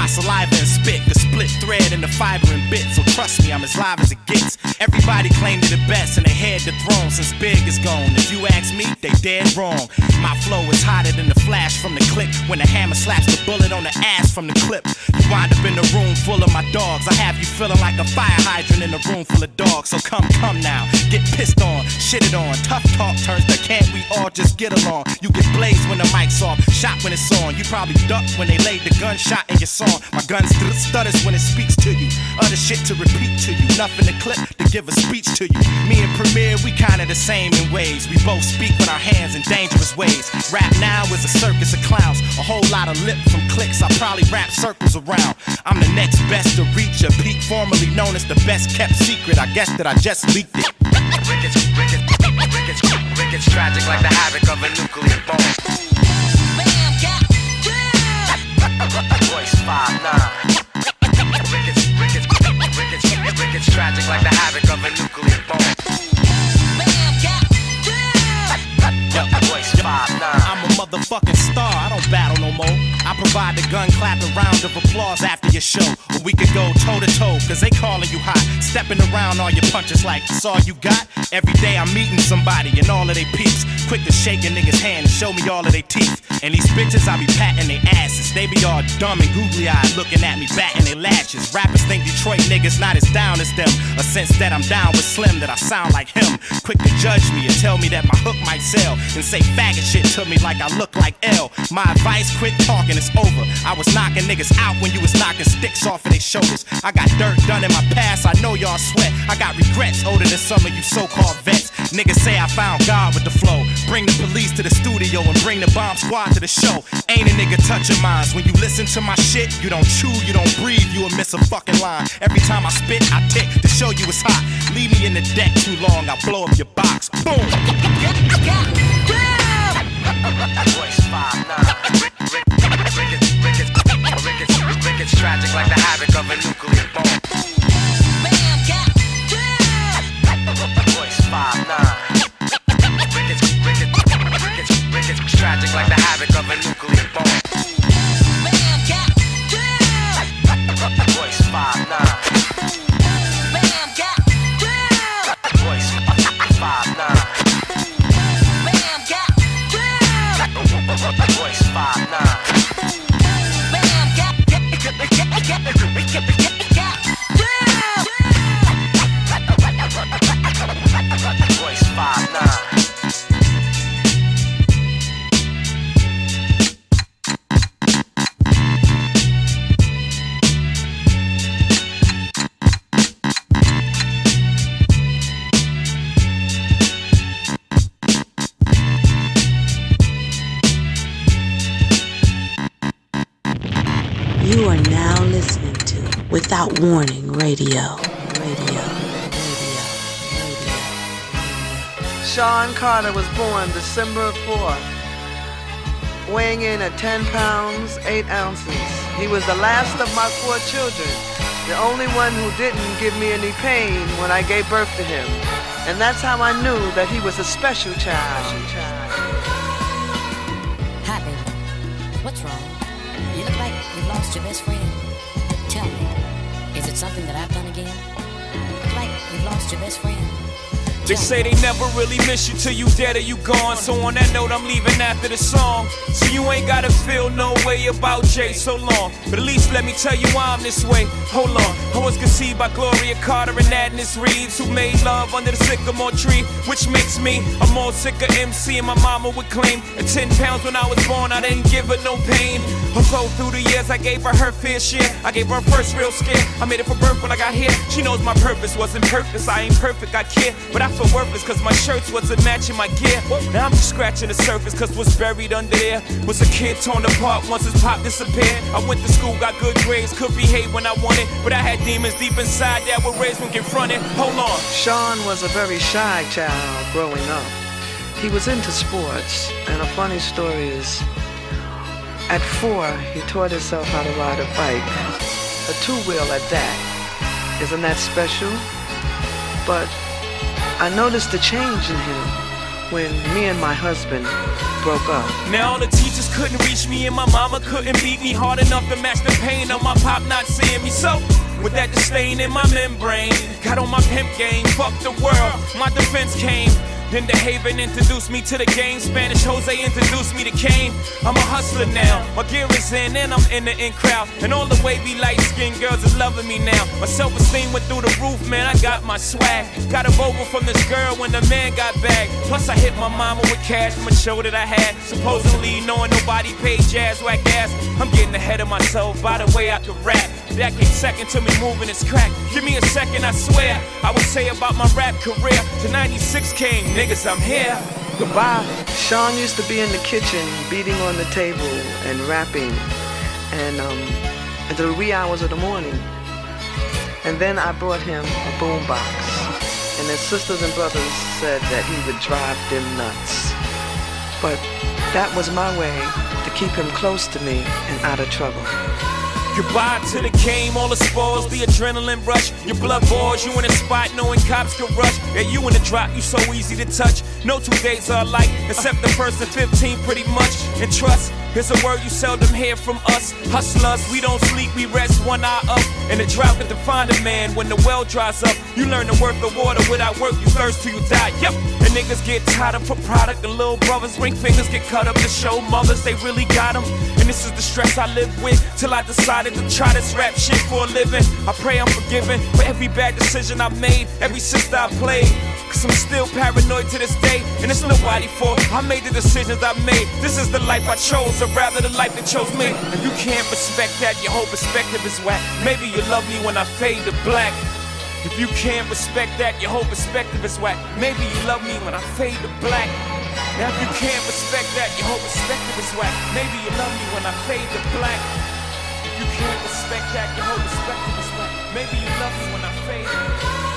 My saliva and spit, the split thread and the fiber and bit. So trust me, I'm as live as it gets. Everybody claimed it the best and they had the throne since Big is gone. If you ask me, they dead wrong. My flow is hotter than the flash from the click when the hammer slaps the bullet on the ass from the clip. You wind up in a room full of my dogs. I have you feeling like a fire hydrant in a room full of dogs. So come, come now, get pissed on, shitted on. Tough talk turns to can't we all just get along? You get blazed when the mic's off, shot when it's on. You probably duck when they laid the gunshot in your song. My gun st- stutters when it speaks to you. Other shit to repeat to you. Nothing to clip to give a speech to you. Me and Premier, we kinda the same in ways. We both speak with our hands in dangerous ways. Rap now is a circus of clowns. A whole lot of lip from clicks. I probably wrap circles around. I'm the next best to reach a peak, formerly known as the best kept secret. I guess that I just leaked it. Rickets, rickets, rickets, rickets, tragic like the havoc of a nuclear bomb. Royce. I'm a motherfucking star. I don't battle no more. I provide the gun clapping round of applause after your show. We could go toe to toe, cause they calling you hot. Stepping around all your punches like it's all you got. Every day I'm meeting somebody and all of they peeps. Quick to shake a nigga's hand and show me all of they teeth. And these bitches, I be patting their asses. They be all dumb and googly eyed looking at me, batting their lashes. Rappers think Detroit niggas not as down as them. A sense that I'm down with Slim, that I sound like him. Quick to judge me and tell me that my hook might sell. And say faggot shit to me like I look like L. My advice, quit talking, it's over. I was knocking niggas out when you was knocking sticks off of their shoulders. I got dirt done in my past, I know y'all sweat. I got regrets older than some of you so called vets. Niggas say I found God with the flow. Bring the police to the studio and bring the bomb squad to the show. Ain't a nigga touching minds. When you listen to my shit, you don't chew, you don't breathe, you'll miss a fucking line. Every time I spit, I tick to show you it's hot. Leave me in the deck too long, I blow up your box. Boom! [LAUGHS] Royce 5 9 rickets, tragic like the havoc of a nuclear bomb. Royce five nine. Rickets, rickets, rickets, rickets, tragic like Warning Radio. Radio. Radio. Radio. Sean Carter was born December 4th, weighing in at 10 pounds, 8 ounces. He was the last of my four children, the only one who didn't give me any pain when I gave birth to him. And that's how I knew that he was a special child. Hi, baby. What's wrong? You look like you've lost your best friend. Your best friend. They say they never really miss you till you dead or you gone. So on that note, I'm leaving after the song. So you ain't gotta feel no way. way about Jay so long. But at least let me tell you why I'm this way. Hold on. I was conceived by Gloria Carter and Adnis Reeves, who made love under the sycamore tree, which makes me a more sicker MC. And my mama would claim at 10 pounds when I was born, I didn't give her no pain. Although through the years I gave her her fair share, I gave her first real scare. I made it for birth when I got here. She knows my purpose wasn't purpose. I ain't perfect, I care, but I feel worthless cause my shirts wasn't matching my gear. Now I'm just scratching the surface cause what's buried under there was a kid torn apart once his pop disappeared. I went to school, got good grades, could behave when I wanted, but I had demons deep inside that were raised when confronted. Hold on. Sean was a very shy child growing up. He was into sports, and a funny story is at four, he taught himself how to ride a bike, a two wheel at that. Isn't that special? But I noticed a change in him when me and my husband broke up. Now all the teachers couldn't reach me and my mama couldn't beat me hard enough to match the pain of my pop not seeing me. So with that disdain in my membrane, got on my pimp game, fuck the world, my defense came. Then the Haven introduced me to the game. Spanish Jose introduced me to Kane. I'm a hustler now. My gear is in and I'm in the in crowd. And all the wavy light skinned girls is loving me now. My self esteem went through the roof, man. I got my swag. Got a Volvo from this girl when the man got back. Plus, I hit my mama with cash from a show that I had. Supposedly knowing nobody paid jazz whack ass. I'm getting ahead of myself by the way I could rap. That came second to me moving its crack. Give me a second, I swear. I would say about my rap career. To 96 came, niggas, I'm here. Goodbye. Sean used to be in the kitchen beating on the table and rapping and um, until the wee hours of the morning. And then I brought him a boombox. And his sisters and brothers said that he would drive them nuts. But that was my way to keep him close to me and out of trouble. Goodbye to the game, all the spoils, the adrenaline rush. Your blood boils, you in a spot knowing cops can rush. Yeah, you in the drop, you so easy to touch. No two days are alike, except the first and 15 pretty much. And trust, Here's a word you seldom hear from us. Hustlers, we don't sleep, we rest one eye up. And the drought can define a man when the well dries up. You learn the worth of water without work, you thirst till you die. Yep. And niggas get tired of for product, and little brothers ring fingers get cut up to show mothers they really got them. And this is the stress I live with till I decided to try this rap shit for a living. I pray I'm forgiven for every bad decision I made, every sister I played. Cause I'm still paranoid to this day, and it's nobody fault. I made the decisions I made. This is the life I chose, or rather the life that chose me. If you can't respect that, your whole perspective is whack. Maybe you love me when I fade to black. If you can't respect that, your whole perspective is whack. Maybe you love me when I fade to black. Now if you can't respect that, your whole perspective is whack. Maybe you love me when I fade to black. If you can't respect that, your whole perspective is whack. Maybe you love me when I fade to black.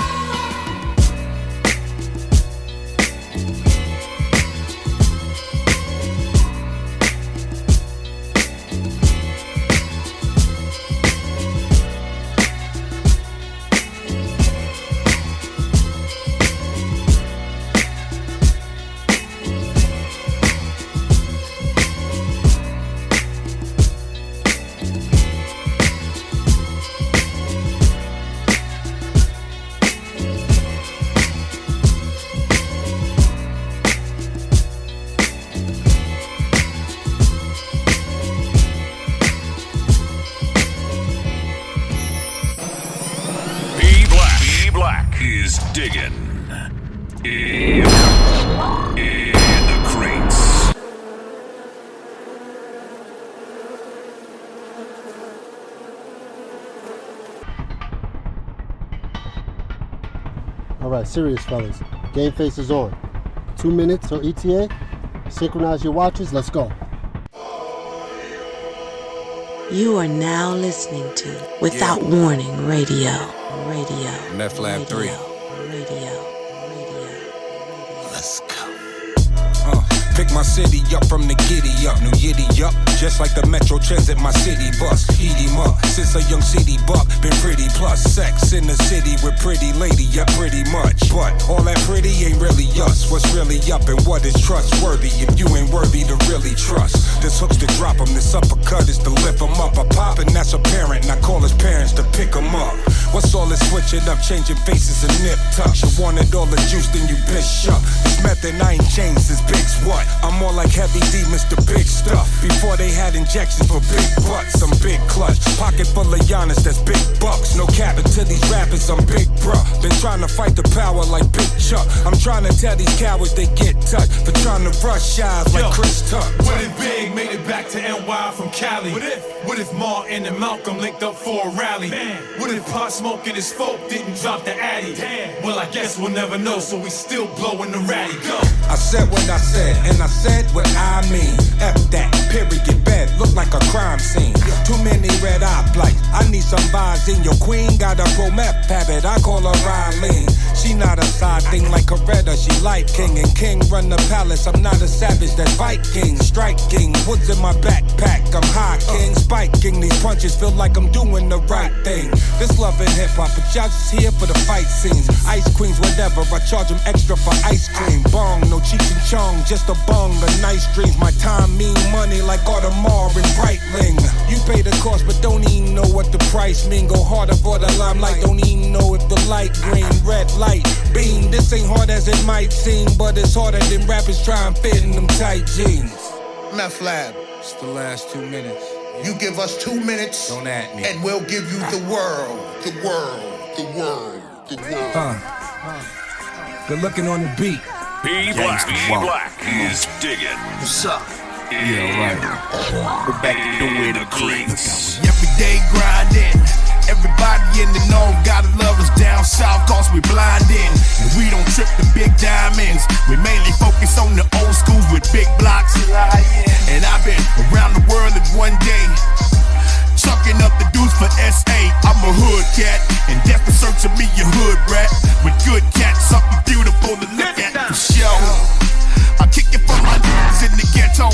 All right, serious fellas. Game face is on. Two minutes or ETA. Synchronize your watches. Let's go. You are now listening to Without Warning Radio. Radio. Meth Lab 3. Let's go. Uh, pick my city up from the giddy up, new yiddy up. Just like the Metro Transit, my city bus. Eat him up. Since a young city buck, been pretty plus sex in the city with pretty lady, yeah, pretty much. But all that pretty ain't really us. What's really up and what is trustworthy if you ain't worthy to really trust? This hook's to drop him, this uppercut is to lift him up. I pop and that's apparent, and I call his parents to pick him up. What's all this switching up, changing faces and nip tucks? You wanted all the juice, then you bitch up. This method I ain't changed since Big's what? I'm more like heavy D, Mr. Big Stuff. Before they had injections for big butts, I'm big clutch. Pocket full of Giannis, that's big bucks. No capping to these rappers, I'm big bruh. Been trying to fight the power like Big Chuck. I'm trying to tell these cowards they get touched for trying to rush shies like Yo, Chris Tuck. What if Big made it back to NY from Cali? What if? What if Martin and Malcolm linked up for a rally? What if Pop Smoke and his folk didn't drop the Addy? Damn. Well, I guess we'll never know, so we still blowing the ratty. Go. I said what I said, and I said what I mean. F that, period, bed, look like a crime scene. Too many red eye blights. I need some vibes in your queen. Got a pro meth habit, I call her Riley. She not a side thing like Coretta, she light king. And king run the palace, I'm not a savage, that's Viking. Striking, woods in my backpack, I'm high king. Spiking, these punches feel like I'm doing the right thing. This love hip hop, but y'all just here for the fight scenes. Ice queens, whatever, I charge them extra for ice cream. Bong, no cheech and chong, just a bong, the nice dreams. My time mean money like Audemars and Breitling. You pay the cost, but don't even know what the price mean. Go harder for the limelight, don't even know if the light green, red light, beam. This ain't hard as it might seem, but it's harder than rappers try and fit in them tight jeans. Meth Lab. It's the last two minutes. You give us two minutes, Don't at me. and we'll give you the world, the world, the world, the world. Huh. Good looking on the beat. B Black, B Black is digging. What's up? Yeah, right. We're back to do it the crates. Every day grinding. Everybody in the know gotta love us down south, cause we blinding. And we don't trip the big diamonds. We mainly focus on the old schools with big blocks. And I've been around the world in one day. Chucking up the dudes for SA. I'm a hood cat, and death is searching me a hood rat. With good cats, something beautiful to look at for show. I kick it for my niggas in the ghetto.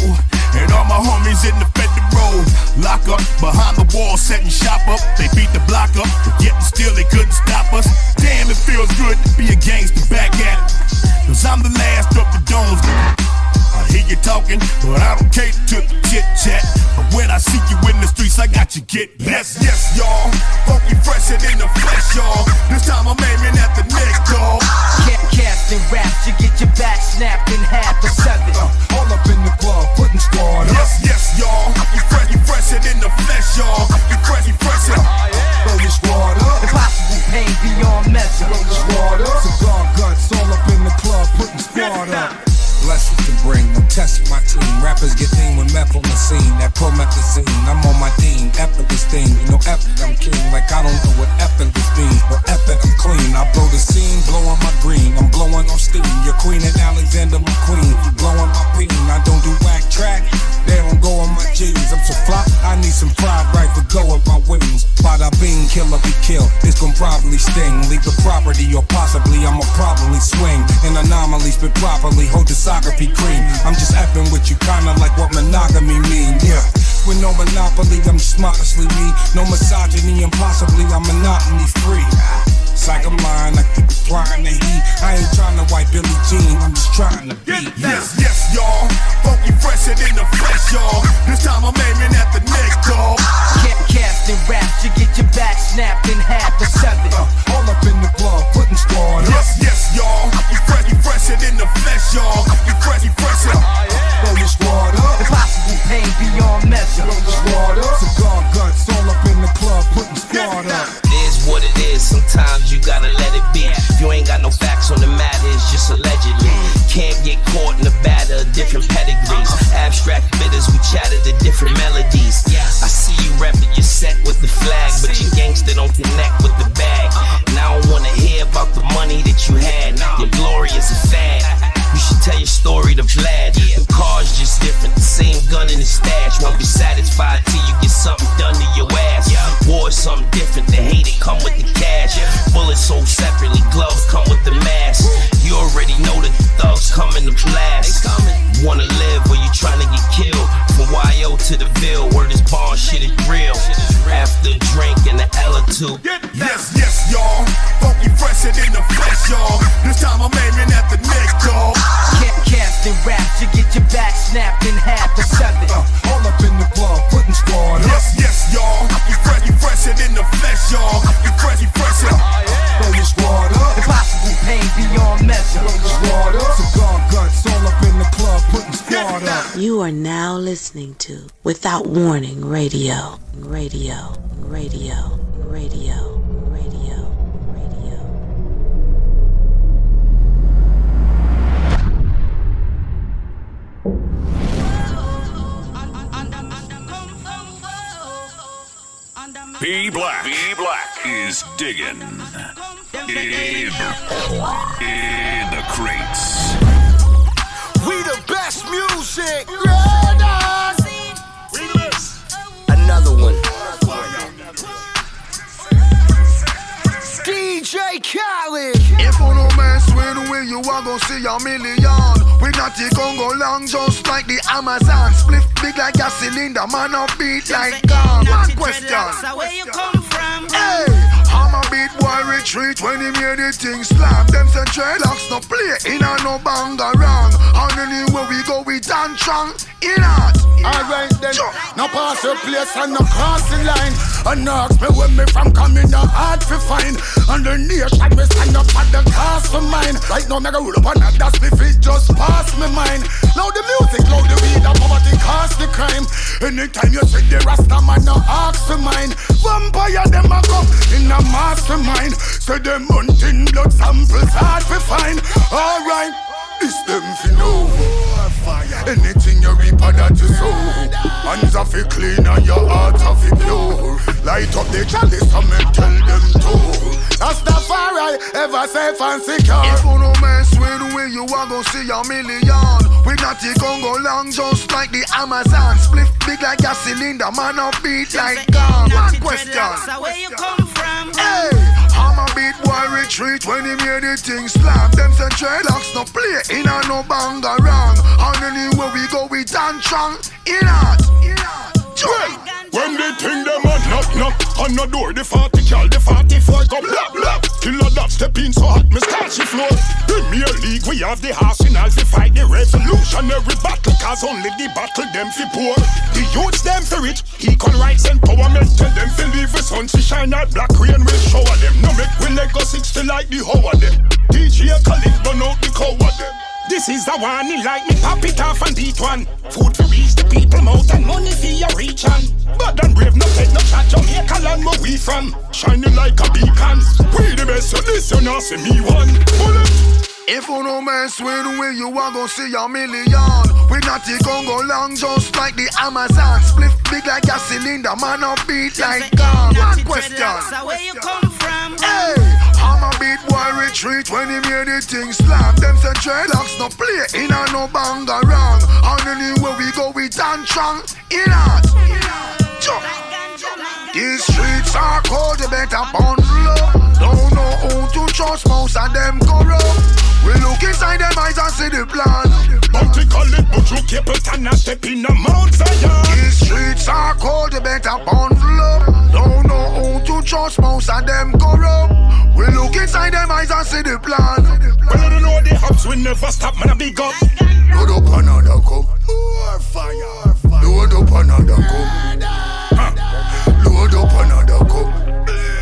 And all my homies in the federal. Lock up behind the wall, setting shop up. They beat the block up, yet still they couldn't stop us. Damn, it feels good to be a gangster back at it. Cause I'm the last of the domes. I hear you talking, but I don't cater to the chit chat. But when I see you in the streets, I got you get yes, yes, y'all. Funky fresher than the flesh, y'all. This time I'm aiming at the neck, dog. Can't cast and raps, you get your back snapped in half or seven. Uh, all up in the club, putting squad up. Yes, yes, y'all. You fresh, you fresher than the flesh, y'all. You fresh, you fresher. Ah, throw your squad up. Impossible pain beyond measure. Throw your squad up. Cigar guts all up in the club, putting squad up. Blessings to bring, I'm testing my team. Rappers get lean with meth on the scene. That promethazine, I'm on my dean. Effortless thing, you know, epic, I'm king. Like I don't know what effortless means, but epic, I'm clean. I blow the scene, blowing my green. I'm blowing on steam. Your queen and Alexander McQueen. Blowing my peen. I don't do whack track. They don't go on my jeans. I'm so fly, I need some fried rifle go with my wings. Bada bing, killer be killed. It's gon' probably sting. Leave the property or possibly I'ma probably swing. In anomalies, but properly hold discography cream. I'm just effing with you, kinda like what monogamy mean. Yeah. With no monopoly, I'm just modestly me. No misogyny, and possibly I'm monotony free. It's like I'm lying, I keep applying the heat. I ain't trying to wipe Billie Jean, I'm just trying to beat. Yes, yes, y'all. Funky fresher than the flesh, y'all. This time I'm aiming at the neck, dog. Can't cast and raps, you get your back snapped in half or seven. Uh, all up in the club, putting squad up. Yes, yes, y'all. You fresh, you fresher than the flesh, y'all. You fresh, you fresher. Uh, Throw your squad up. Impossible pain beyond measure. Throw your squad up. Cigar guts all up in the club, putting squad up. It is what it is. Sometimes you gotta let it be. You ain't got no facts on the matter, it's just allegedly. Can't get caught in the batter of different pedigrees. Abstract bitters, we chatted the different melodies. I see you repping your set with the flag, but your gangster don't connect with the bag. And I don't wanna hear about the money that you had. Your glory is a fad. You should tell your story to Vlad. The car's just different, the same gun in the stash. Won't be satisfied till you get something done to your ass. War something different, the hate it come with the cash. Bullets sold separately, gloves come with the mask. You already know that the thugs coming to blast. Wanna live or you trying to get killed? From YO to the Ville, where this bond shit is real. After a drink and an L or two. Yes, yes, y'all. Funky fresher than the flesh, y'all. This time I'm aiming at the neck, dog. Can't cast and raps, you get your back snapped in half or seven. Uh, all up in the club, putting squad up. Yes, yes, y'all. You fresh, you fresher than the flesh, y'all. You fresh, you fresher. Throw your squad up. Impossible pain beyond measure. Throw your squad up. Cigar guts all up in the club, putting squad listening to Without Warning Radio. Radio. Radio. Radio. Radio. B Black. B Black is digging in, in the crates. We the best music. Another DJ Khaled. If you no mess with we, you are gonna see a million. We not the Congo long, just like the Amazon. Split big like a cylinder, man up beat like gum. One question. Where you come from? Hey, I'm a beat boy retreat when he made the thing slap. Them say dreadlocks no play in a no banga wrong. And anywhere we go, we dance strong. In art. Alright then, no pass your place and no cross the line. And no ask me where me from coming, no hard to find. And the nation me stand up at the cost for mine. Right now, me go roll up on that, that's me fit just pass me mind. Now the music, loud the weed, and poverty cost the crime. Anytime you see the Rasta man, no ask for mine. Vampire them a come in a mastermind. Say them hunting blood samples hard to find. Alright, this them fi know. Fire. Anything you reap of that you sow Hands are fi clean and your heart are fi pure Light up the chalice and me tell them to That's the far right, ever safe and secure If you no mess with we, you are gonna see a million. We not the Congo long, just like the Amazon. Split big like a cylinder, man up beat like gum. One question. Where you come from? Hey, I'm a beat boy retreat when he made the thing slap. Them say dreadlocks no play in a no banga wrong. And anywhere we go, we dance strong. In art. When they think them a knock knock on the door, the 40 cal, the 44 come blah blah. Killer that step in so hot, me start she floor. Premier League, we have the arsenal to fight the revolutionary battle, cause only the battle them fi poor. The youths them fi rich, equal rights empowerment, tell them fi leave the sun to shine out black rain will shower them. No make we let go 60 like the hoe of them. DJ Khaled burn out the cow of them. This is the one, he like me pop it off and beat one. Food to reach the people mouth and money for your reach on. But then brave no take no shot, Jamaica land where we from. Shining like a beacon. We the best, so you not see me one. Bullet. If you no mess with we, you are gonna see a million. We not the Congo long, just like the Amazon. Split big like a cylinder, man up beat like gum. One question. Where you come from? Hey, I'm a beat boy retreat when he made the thing slap. Them say dreadlocks no play in a no banga wrong. And anywhere we go, we dance strong. In. Jump. These streets are cold, you better bundle up. Don't know who to trust, most of them corrupt. We look inside them eyes and see the plan. Bounty call it, but you keep it and not step in the Mount Zion. These streets are cold, you better bundle up. Don't know who to trust, most of them corrupt. We look inside them eyes and see the plan. Well, I don't know the hubs will never stop, man, I big up. Load up another cup. Load up another cup. Load up another.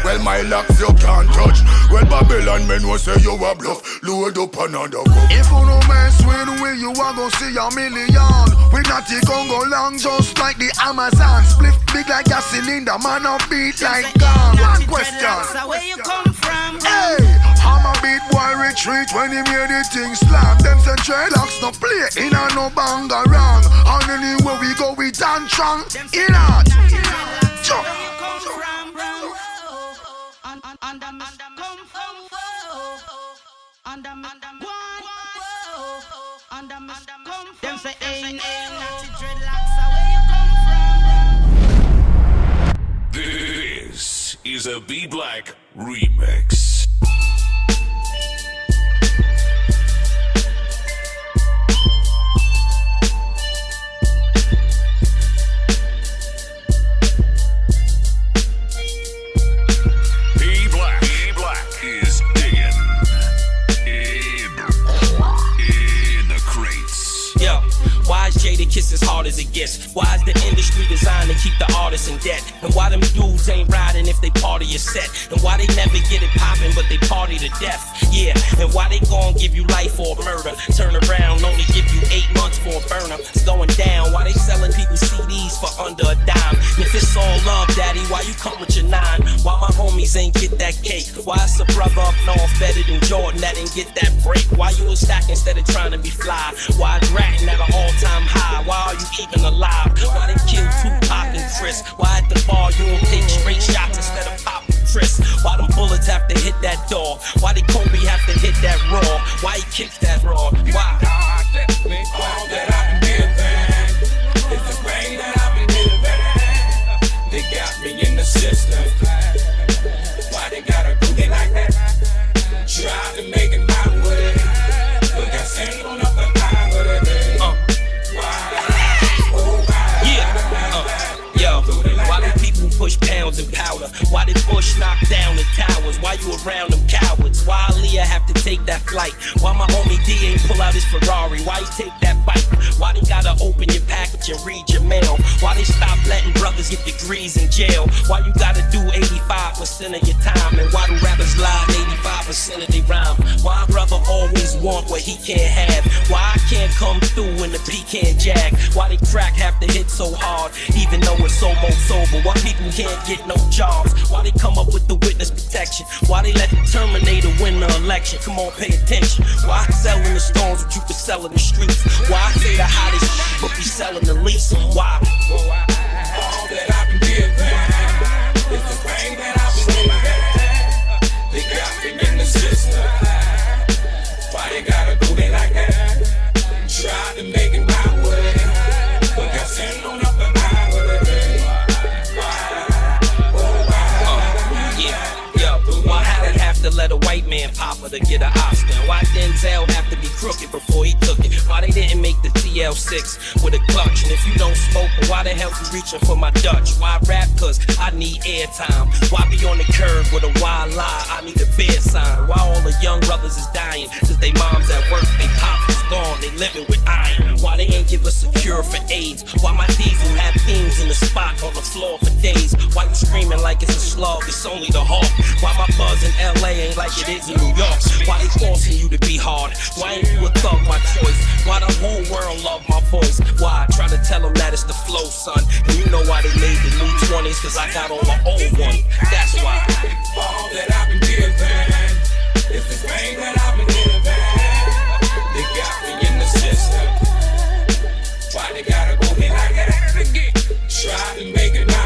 Well, my locks you can't touch. Well, Babylon men will say you a bluff. Load up another cup. If you no mess with we, you are gonna see a million. We not the Congo long, just like the Amazon. Split big like a cylinder, man up beat like gum. One question. Where you come from? Hey, I'm a beat boy retreat when he made the thing slap. Them say dreadlocks no play in a no banga wrong. And anywhere we go, we dance strong. In art. Jump. Them say ain't natty dreadlocks. Where you come from? This is a B Black remix. Kiss as hard as it gets? Why is the industry designed to keep the artists in debt? And why them dudes ain't riding if they party a set? And why they never get it poppin' but they party to death? Yeah, and why they gon' give you life or murder? Turn around, only give you eight months for a burner. It's going down. Why they selling people CDs for under a dime? And if it's all love, daddy, why you come with your nine? Why my homies ain't get that cake? Why it's a brother up north better than Jordan that didn't get that break? Why you a stack instead of trying to be fly? Why ratting at an all-time high? Why are you even alive? Why they kill Tupac and Chris? Why at the bar you don't take straight shots instead of popping Chris? Why them bullets have to hit that door? Why did Kobe have to hit that raw? Why he kicked that raw? Why? Pounds and powder? Why did Bush knock down the towers? Why you around them cowards? Why Aaliyah have to take that flight? Why my homie D ain't pull out his Ferrari? Why he take that bike? Why they gotta open your package and read your mail? Why they stop letting brothers get degrees in jail? Why you gotta do 85% of your time? And why do rappers lie 85% of their rhyme? Why brother always want what he can't have? Why I can't come through in the pecan jag? Why they crack have to hit so hard, even though it's almost over? Why people can't get no jobs? Why they come up with the witness protection? Why they let the Terminator win the election? Come on, pay attention. Why I sell in the stones what you can sell in the streets? Why say the hottest but be selling the least? Why? A pop her to get an Oscar? Why Denzel have to be crooked before he took it? Why they didn't make the TL6 with a clutch? And if you don't smoke, why the hell you reaching for my Dutch? Why rap? Cause I need airtime. Why be on the curb with a wild lie? I need a bear sign. Why all the young brothers is dying? Cause they moms at work, they pops is gone, they living with iron. Why they ain't give us a cure for AIDS? Why my diesel have themes in the spot on the floor for days? Why you screaming like it's a slug? It's only the hawk. Why my buzz in LA ain't like it is in New Why they forcing you to be hard? Why ain't you a thug, my choice? Why the whole world love my voice? Why I try to tell them that it's the flow, son? And you know why they made the new 20s? Cause I got on my old one. That's why. All that I've been that I've. They got me in the system. Why they gotta go like that? Try to make it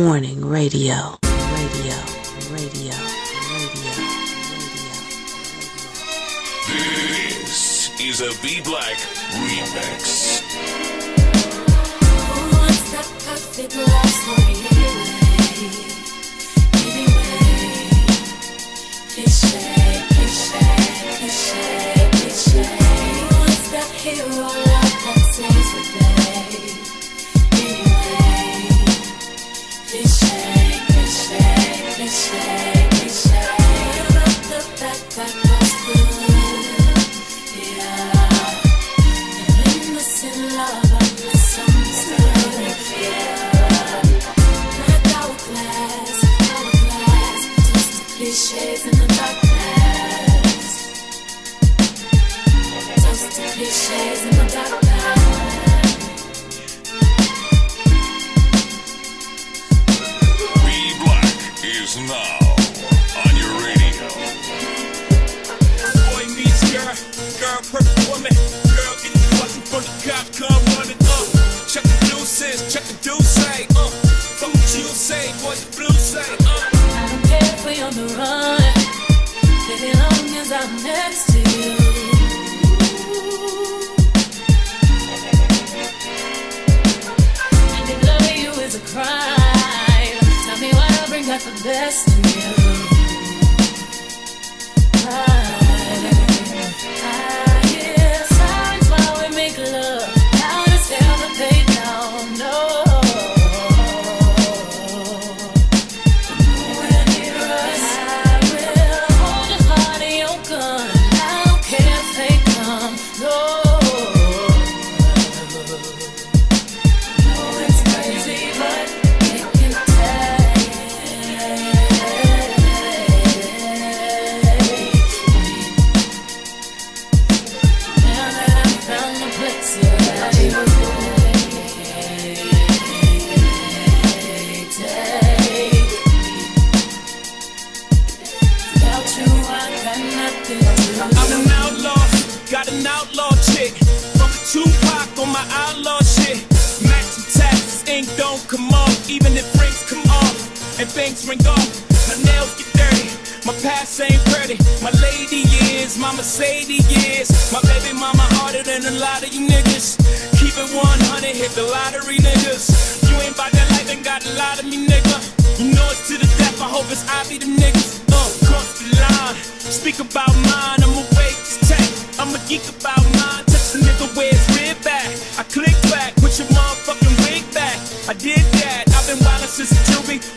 Without Warning Radio. Radio. Radio. Radio. This is a B Black remix.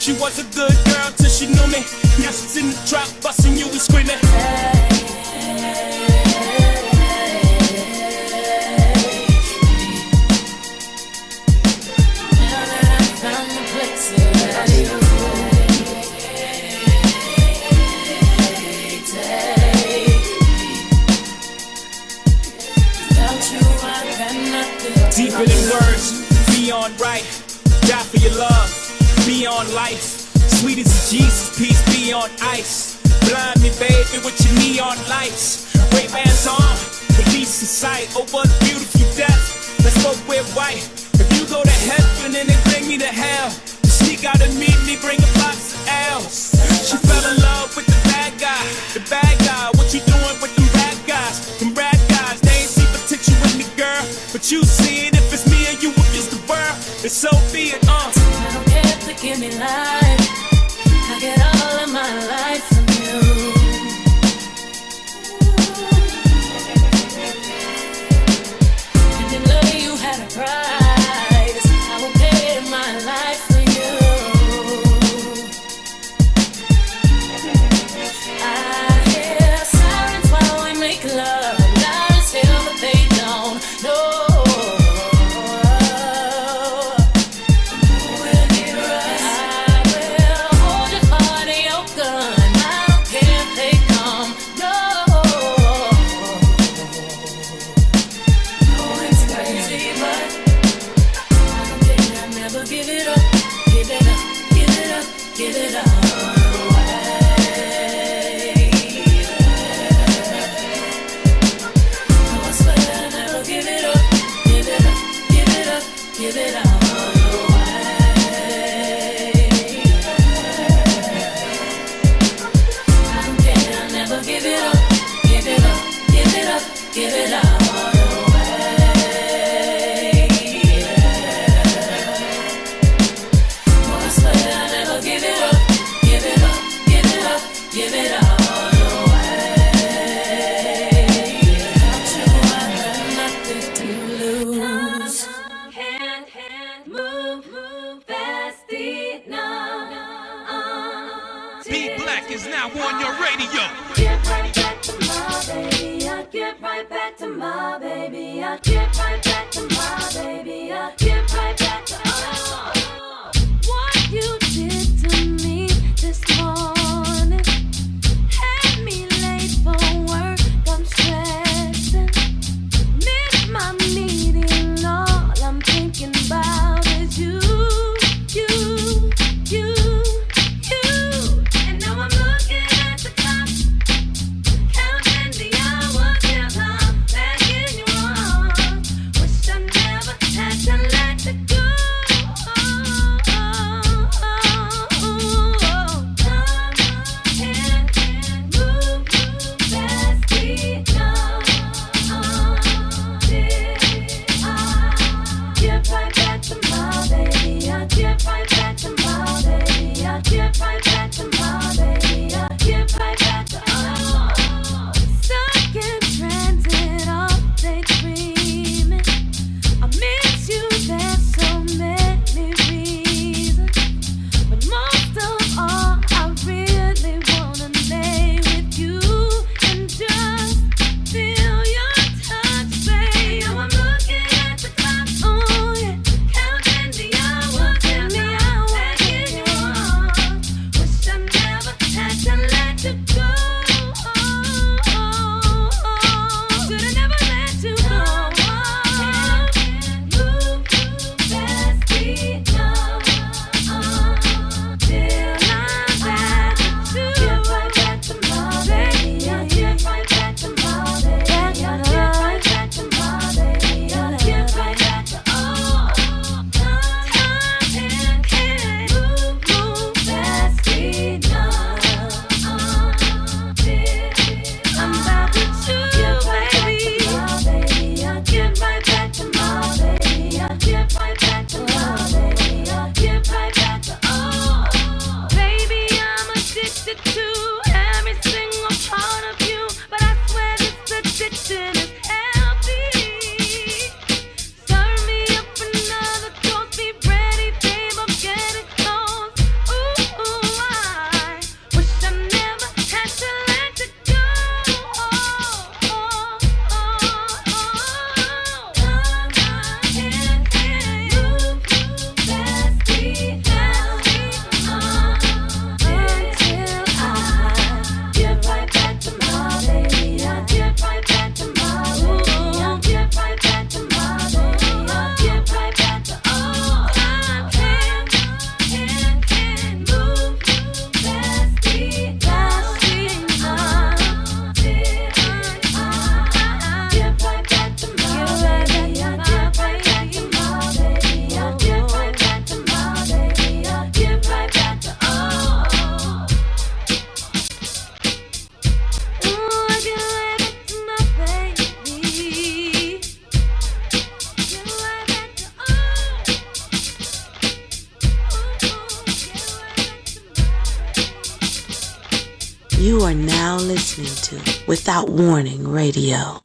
She was a good girl till she knew me. Now she's in the trap, busting you and screaming. Deeper than words, beyond right. Die for your love neon lights. Sweet as Jesus, peace be on ice. Blind me, baby, with your neon lights. Ray Bans on, release in sight. Oh, what beautiful death. Let's both wear white. If you go to heaven and they bring me to hell, sneak out and meet me, bring a box of L's. She fell in love with the bad guy. The bad guy, what you doing with them bad guys? Them bad guys, they ain't see potential in me, girl. But you see it if it's me and you, if the world. It's so be it, uh to give me life. I get all of my life from you. And in love, you had a prize. my Warning Radio.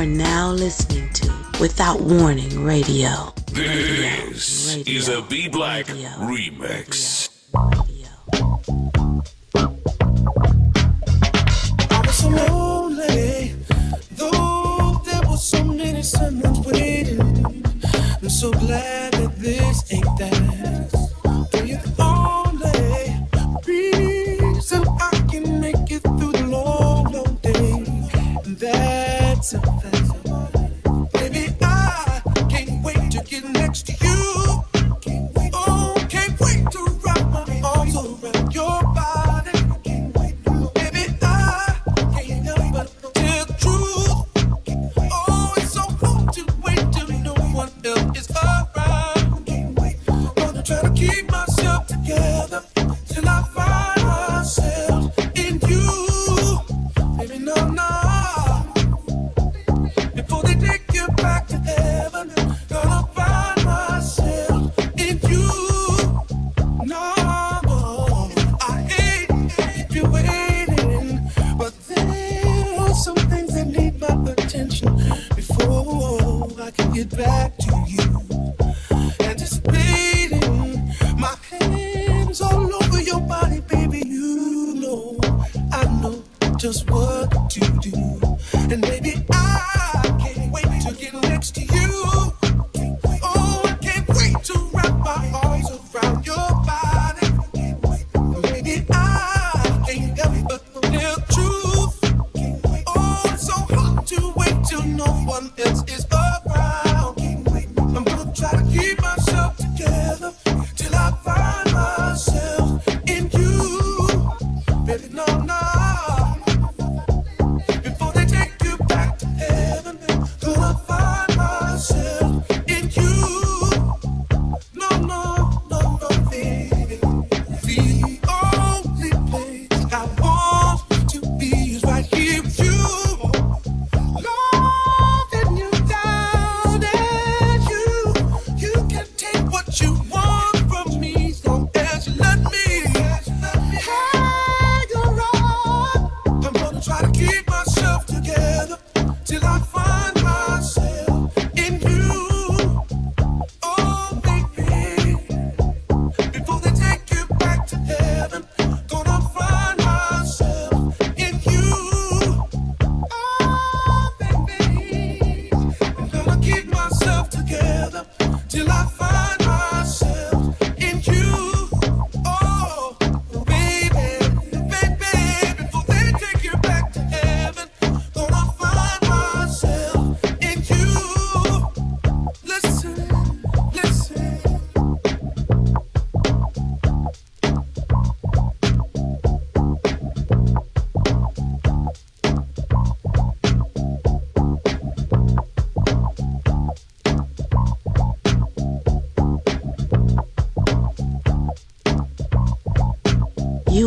are now listening to Without Warning Radio. This Radio. is a B Black Radio. remix. Radio.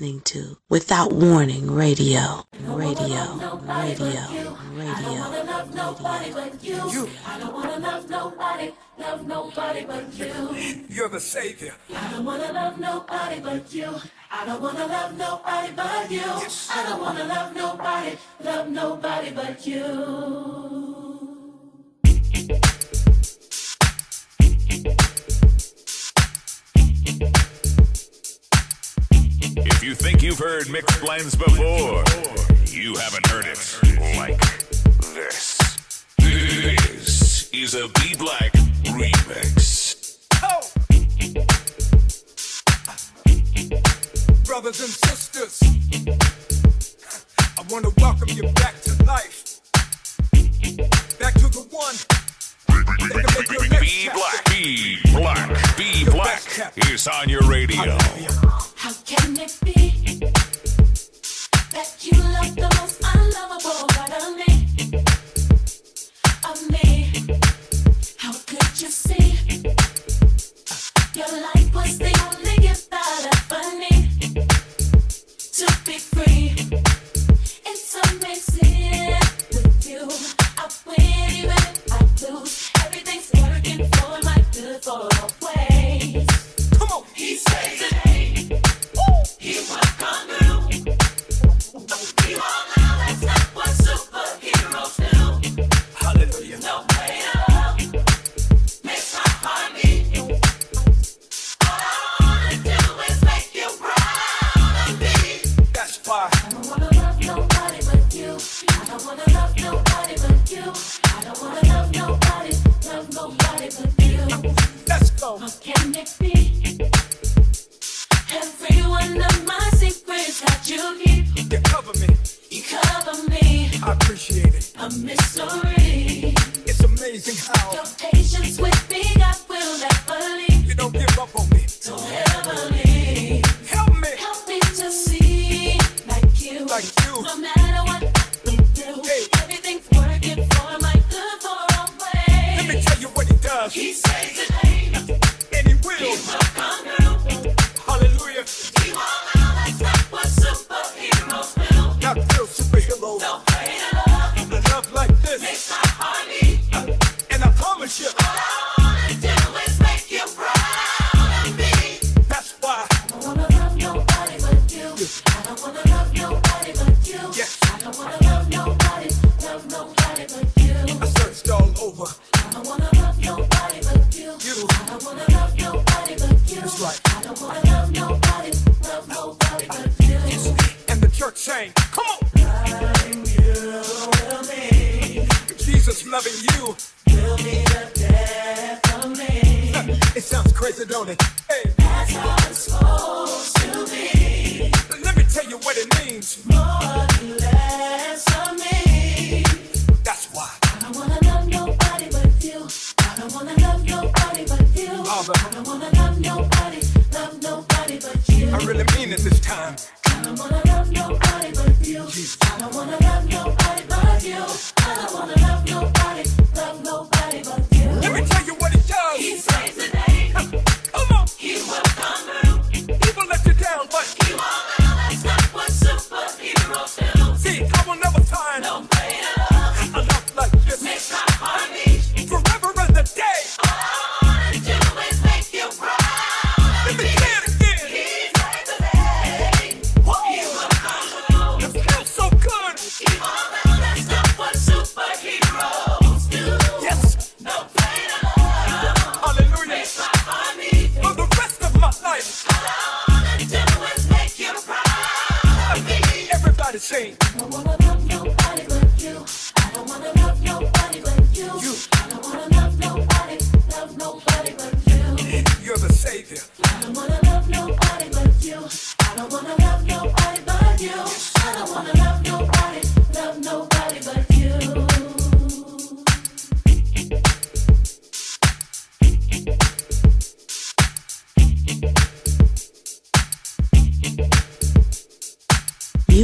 listening to Without Warning Radio. Radio. Radio. Radio. I don't wanna love nobody, love nobody but you. You're the savior. I don't wanna love nobody but you. I don't wanna love nobody but you. I don't wanna love nobody, love nobody but you. If you think you've heard mixed blends before, you haven't heard it like this. This is a B Black remix. Oh. Brothers and sisters, I want to welcome you back to life. Back to the one. B Black, B Black, B Black is on your radio next beat.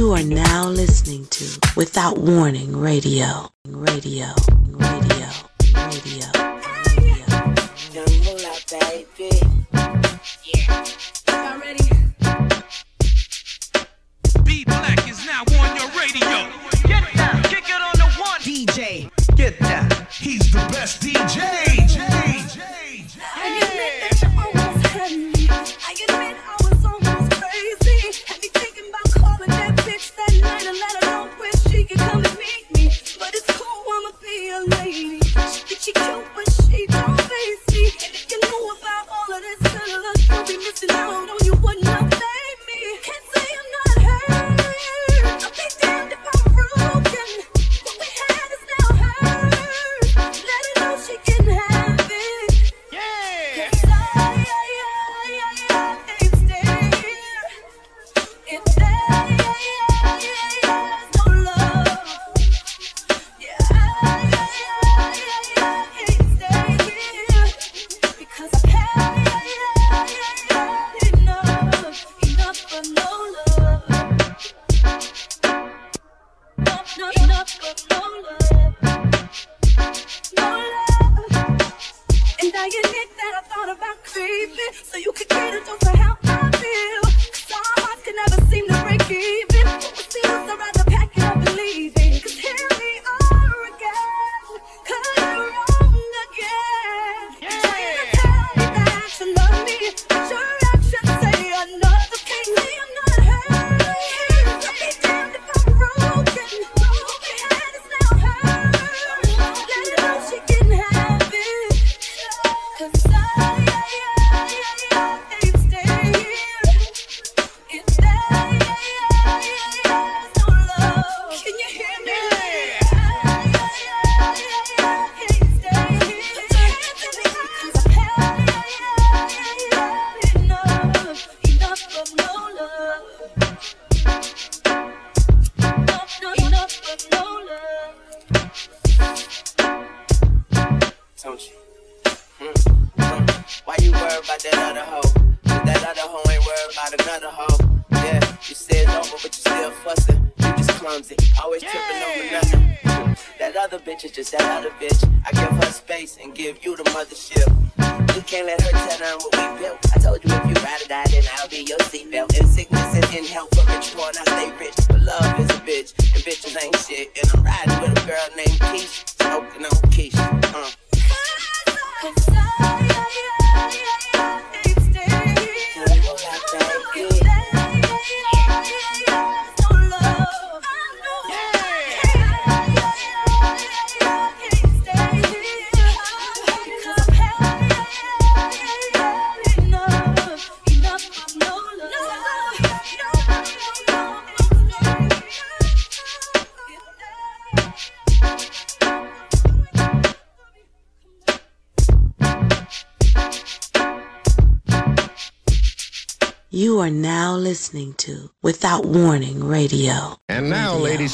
You are now listening to Without Warning Radio. Radio. Radio. Radio. Radio. Out, baby.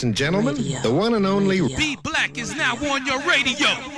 and gentlemen, radio. the one and only radio. B Black is now on your radio.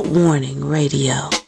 Without Warning Radio.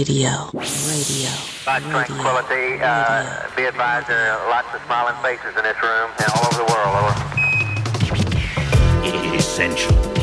Radio. Radio. About tranquility. Radio. Uh, be advised there are lots of smiling faces in this room and all over the world. Over. Essential.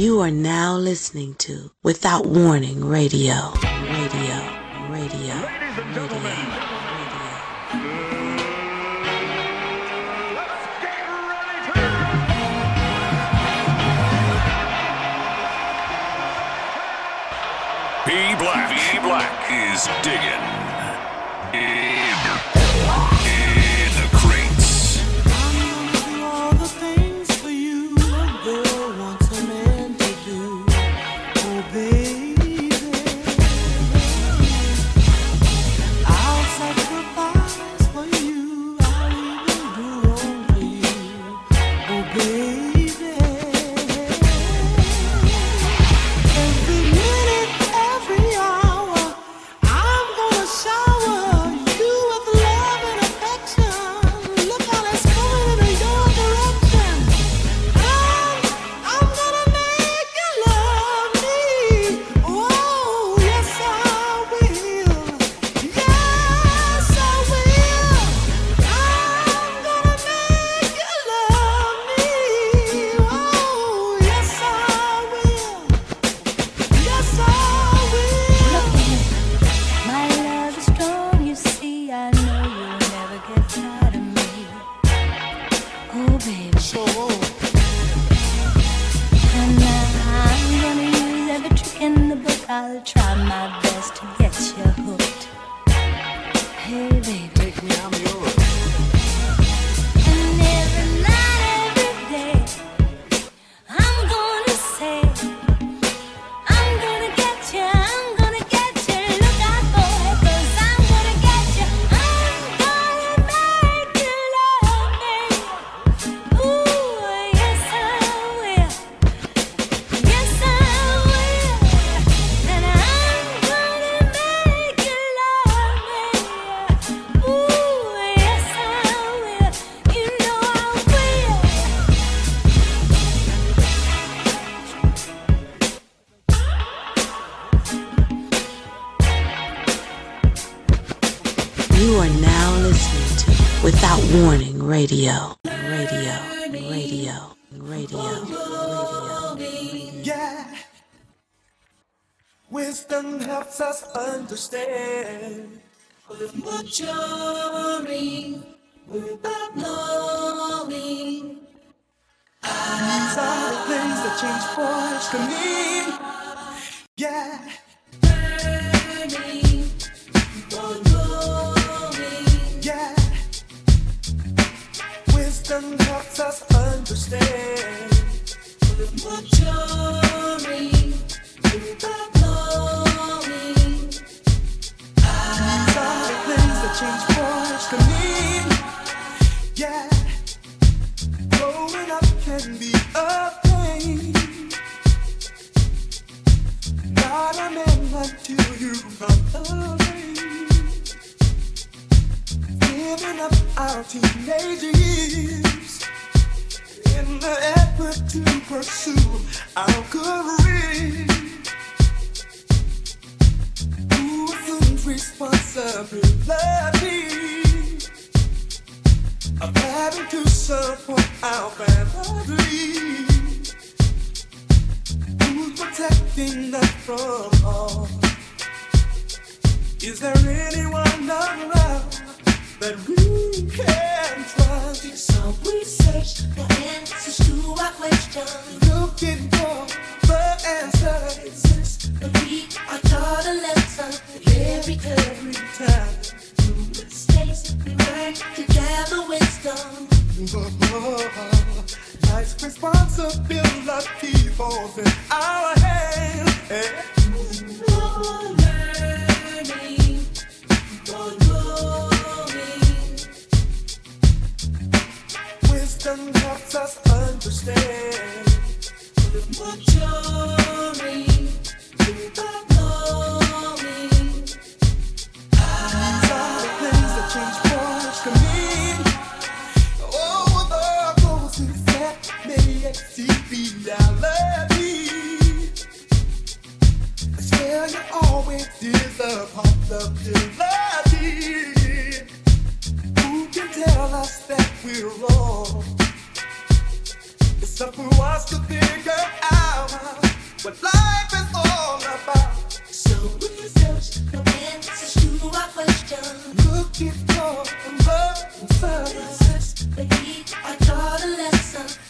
You are now listening to Without Warning Radio. Radio. Radio. Radio. B Black. B Black is digging. Change boys to me. Yeah. Growing up can be a pain. Not a man until you come away. Giving up our teenage years in the effort to pursue our career. Looking for the answers. But we are taught a lesson every every time. Mistakes we learn to gather wisdom. [LAUGHS] Life's responsibility falls in our hands. Learning, growing. Wisdom helps us understand. Maturing, without knowing. sexy reality. Yeah, you always deserve. Who can tell us that we're wrong? It's up to us to figure out what life is all about. So we search the answers to our questions. Looking for. But I taught a lesson.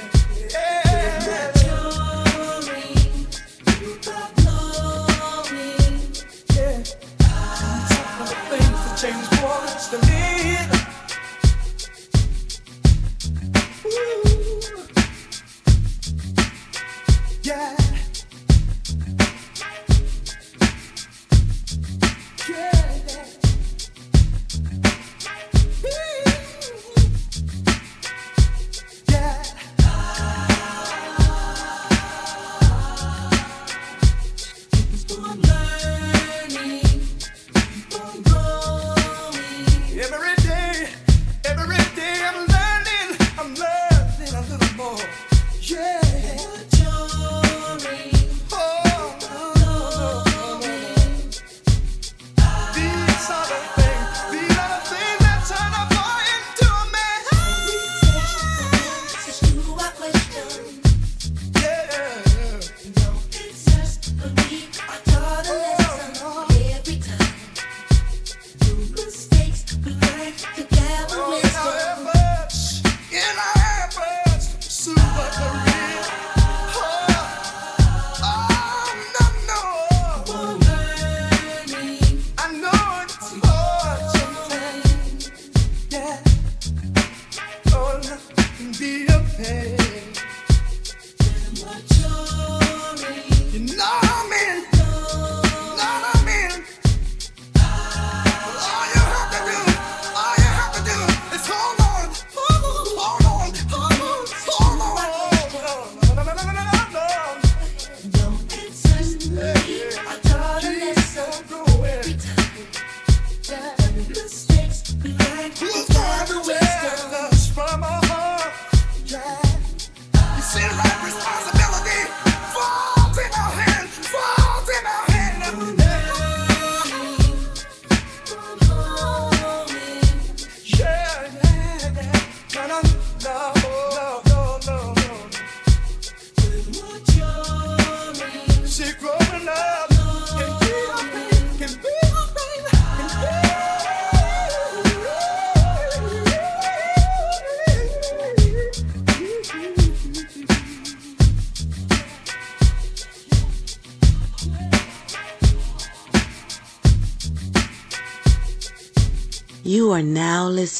You are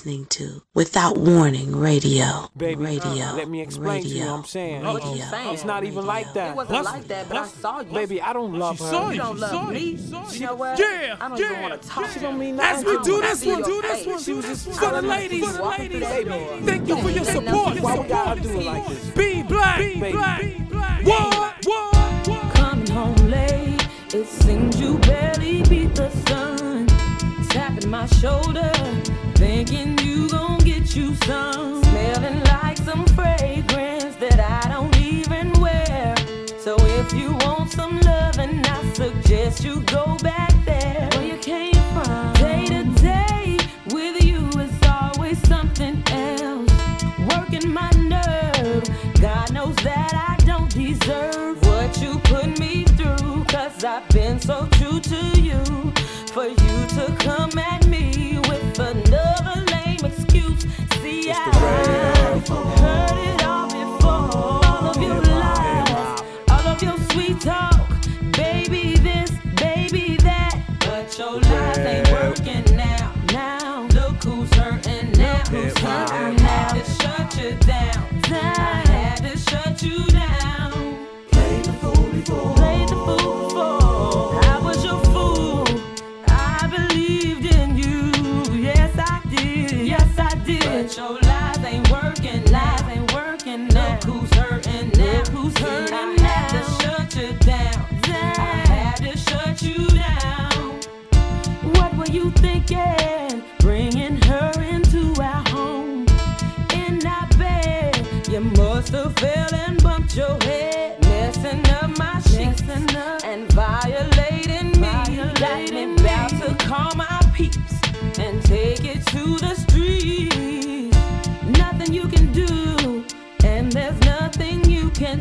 listening to Without Warning Radio. Baby, radio. uh, let me explain to you what I'm saying. Radio. radio. It's not even like that. It wasn't like that, but I saw you. Baby, I don't love She her. saw you. You don't love me. You know what? Yeah, I don't yeah, even want to talk. yeah. She don't mean As we do this one, do this one, do this one. I For the ladies, see you walking through. Thank you for your support. Why to we gotta do it like this? B Black, B Black. What? What? Coming home late, it seems you barely beat the sun. Tapping my shoulder, thinking you gon' get you some. Smelling like some fragrance that I don't even wear. So if you want some loving, I suggest you go back there where you came from. Day to day with you is always something else. Working my nerve. God knows that I don't deserve what you put me through. Cause I've been so true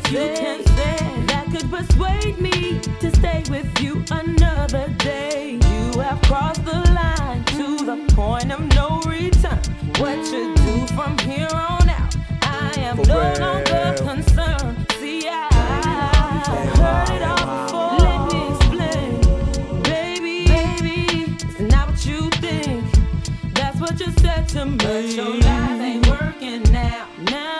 tenth there, there that could persuade me to stay with you another day. You have crossed the line to the point of no return. What you do from here on out, I am no longer concerned. See, I, heard it all before. Let me explain, baby. It's not what you think. That's what you said to me. But your lies ain't working now, now.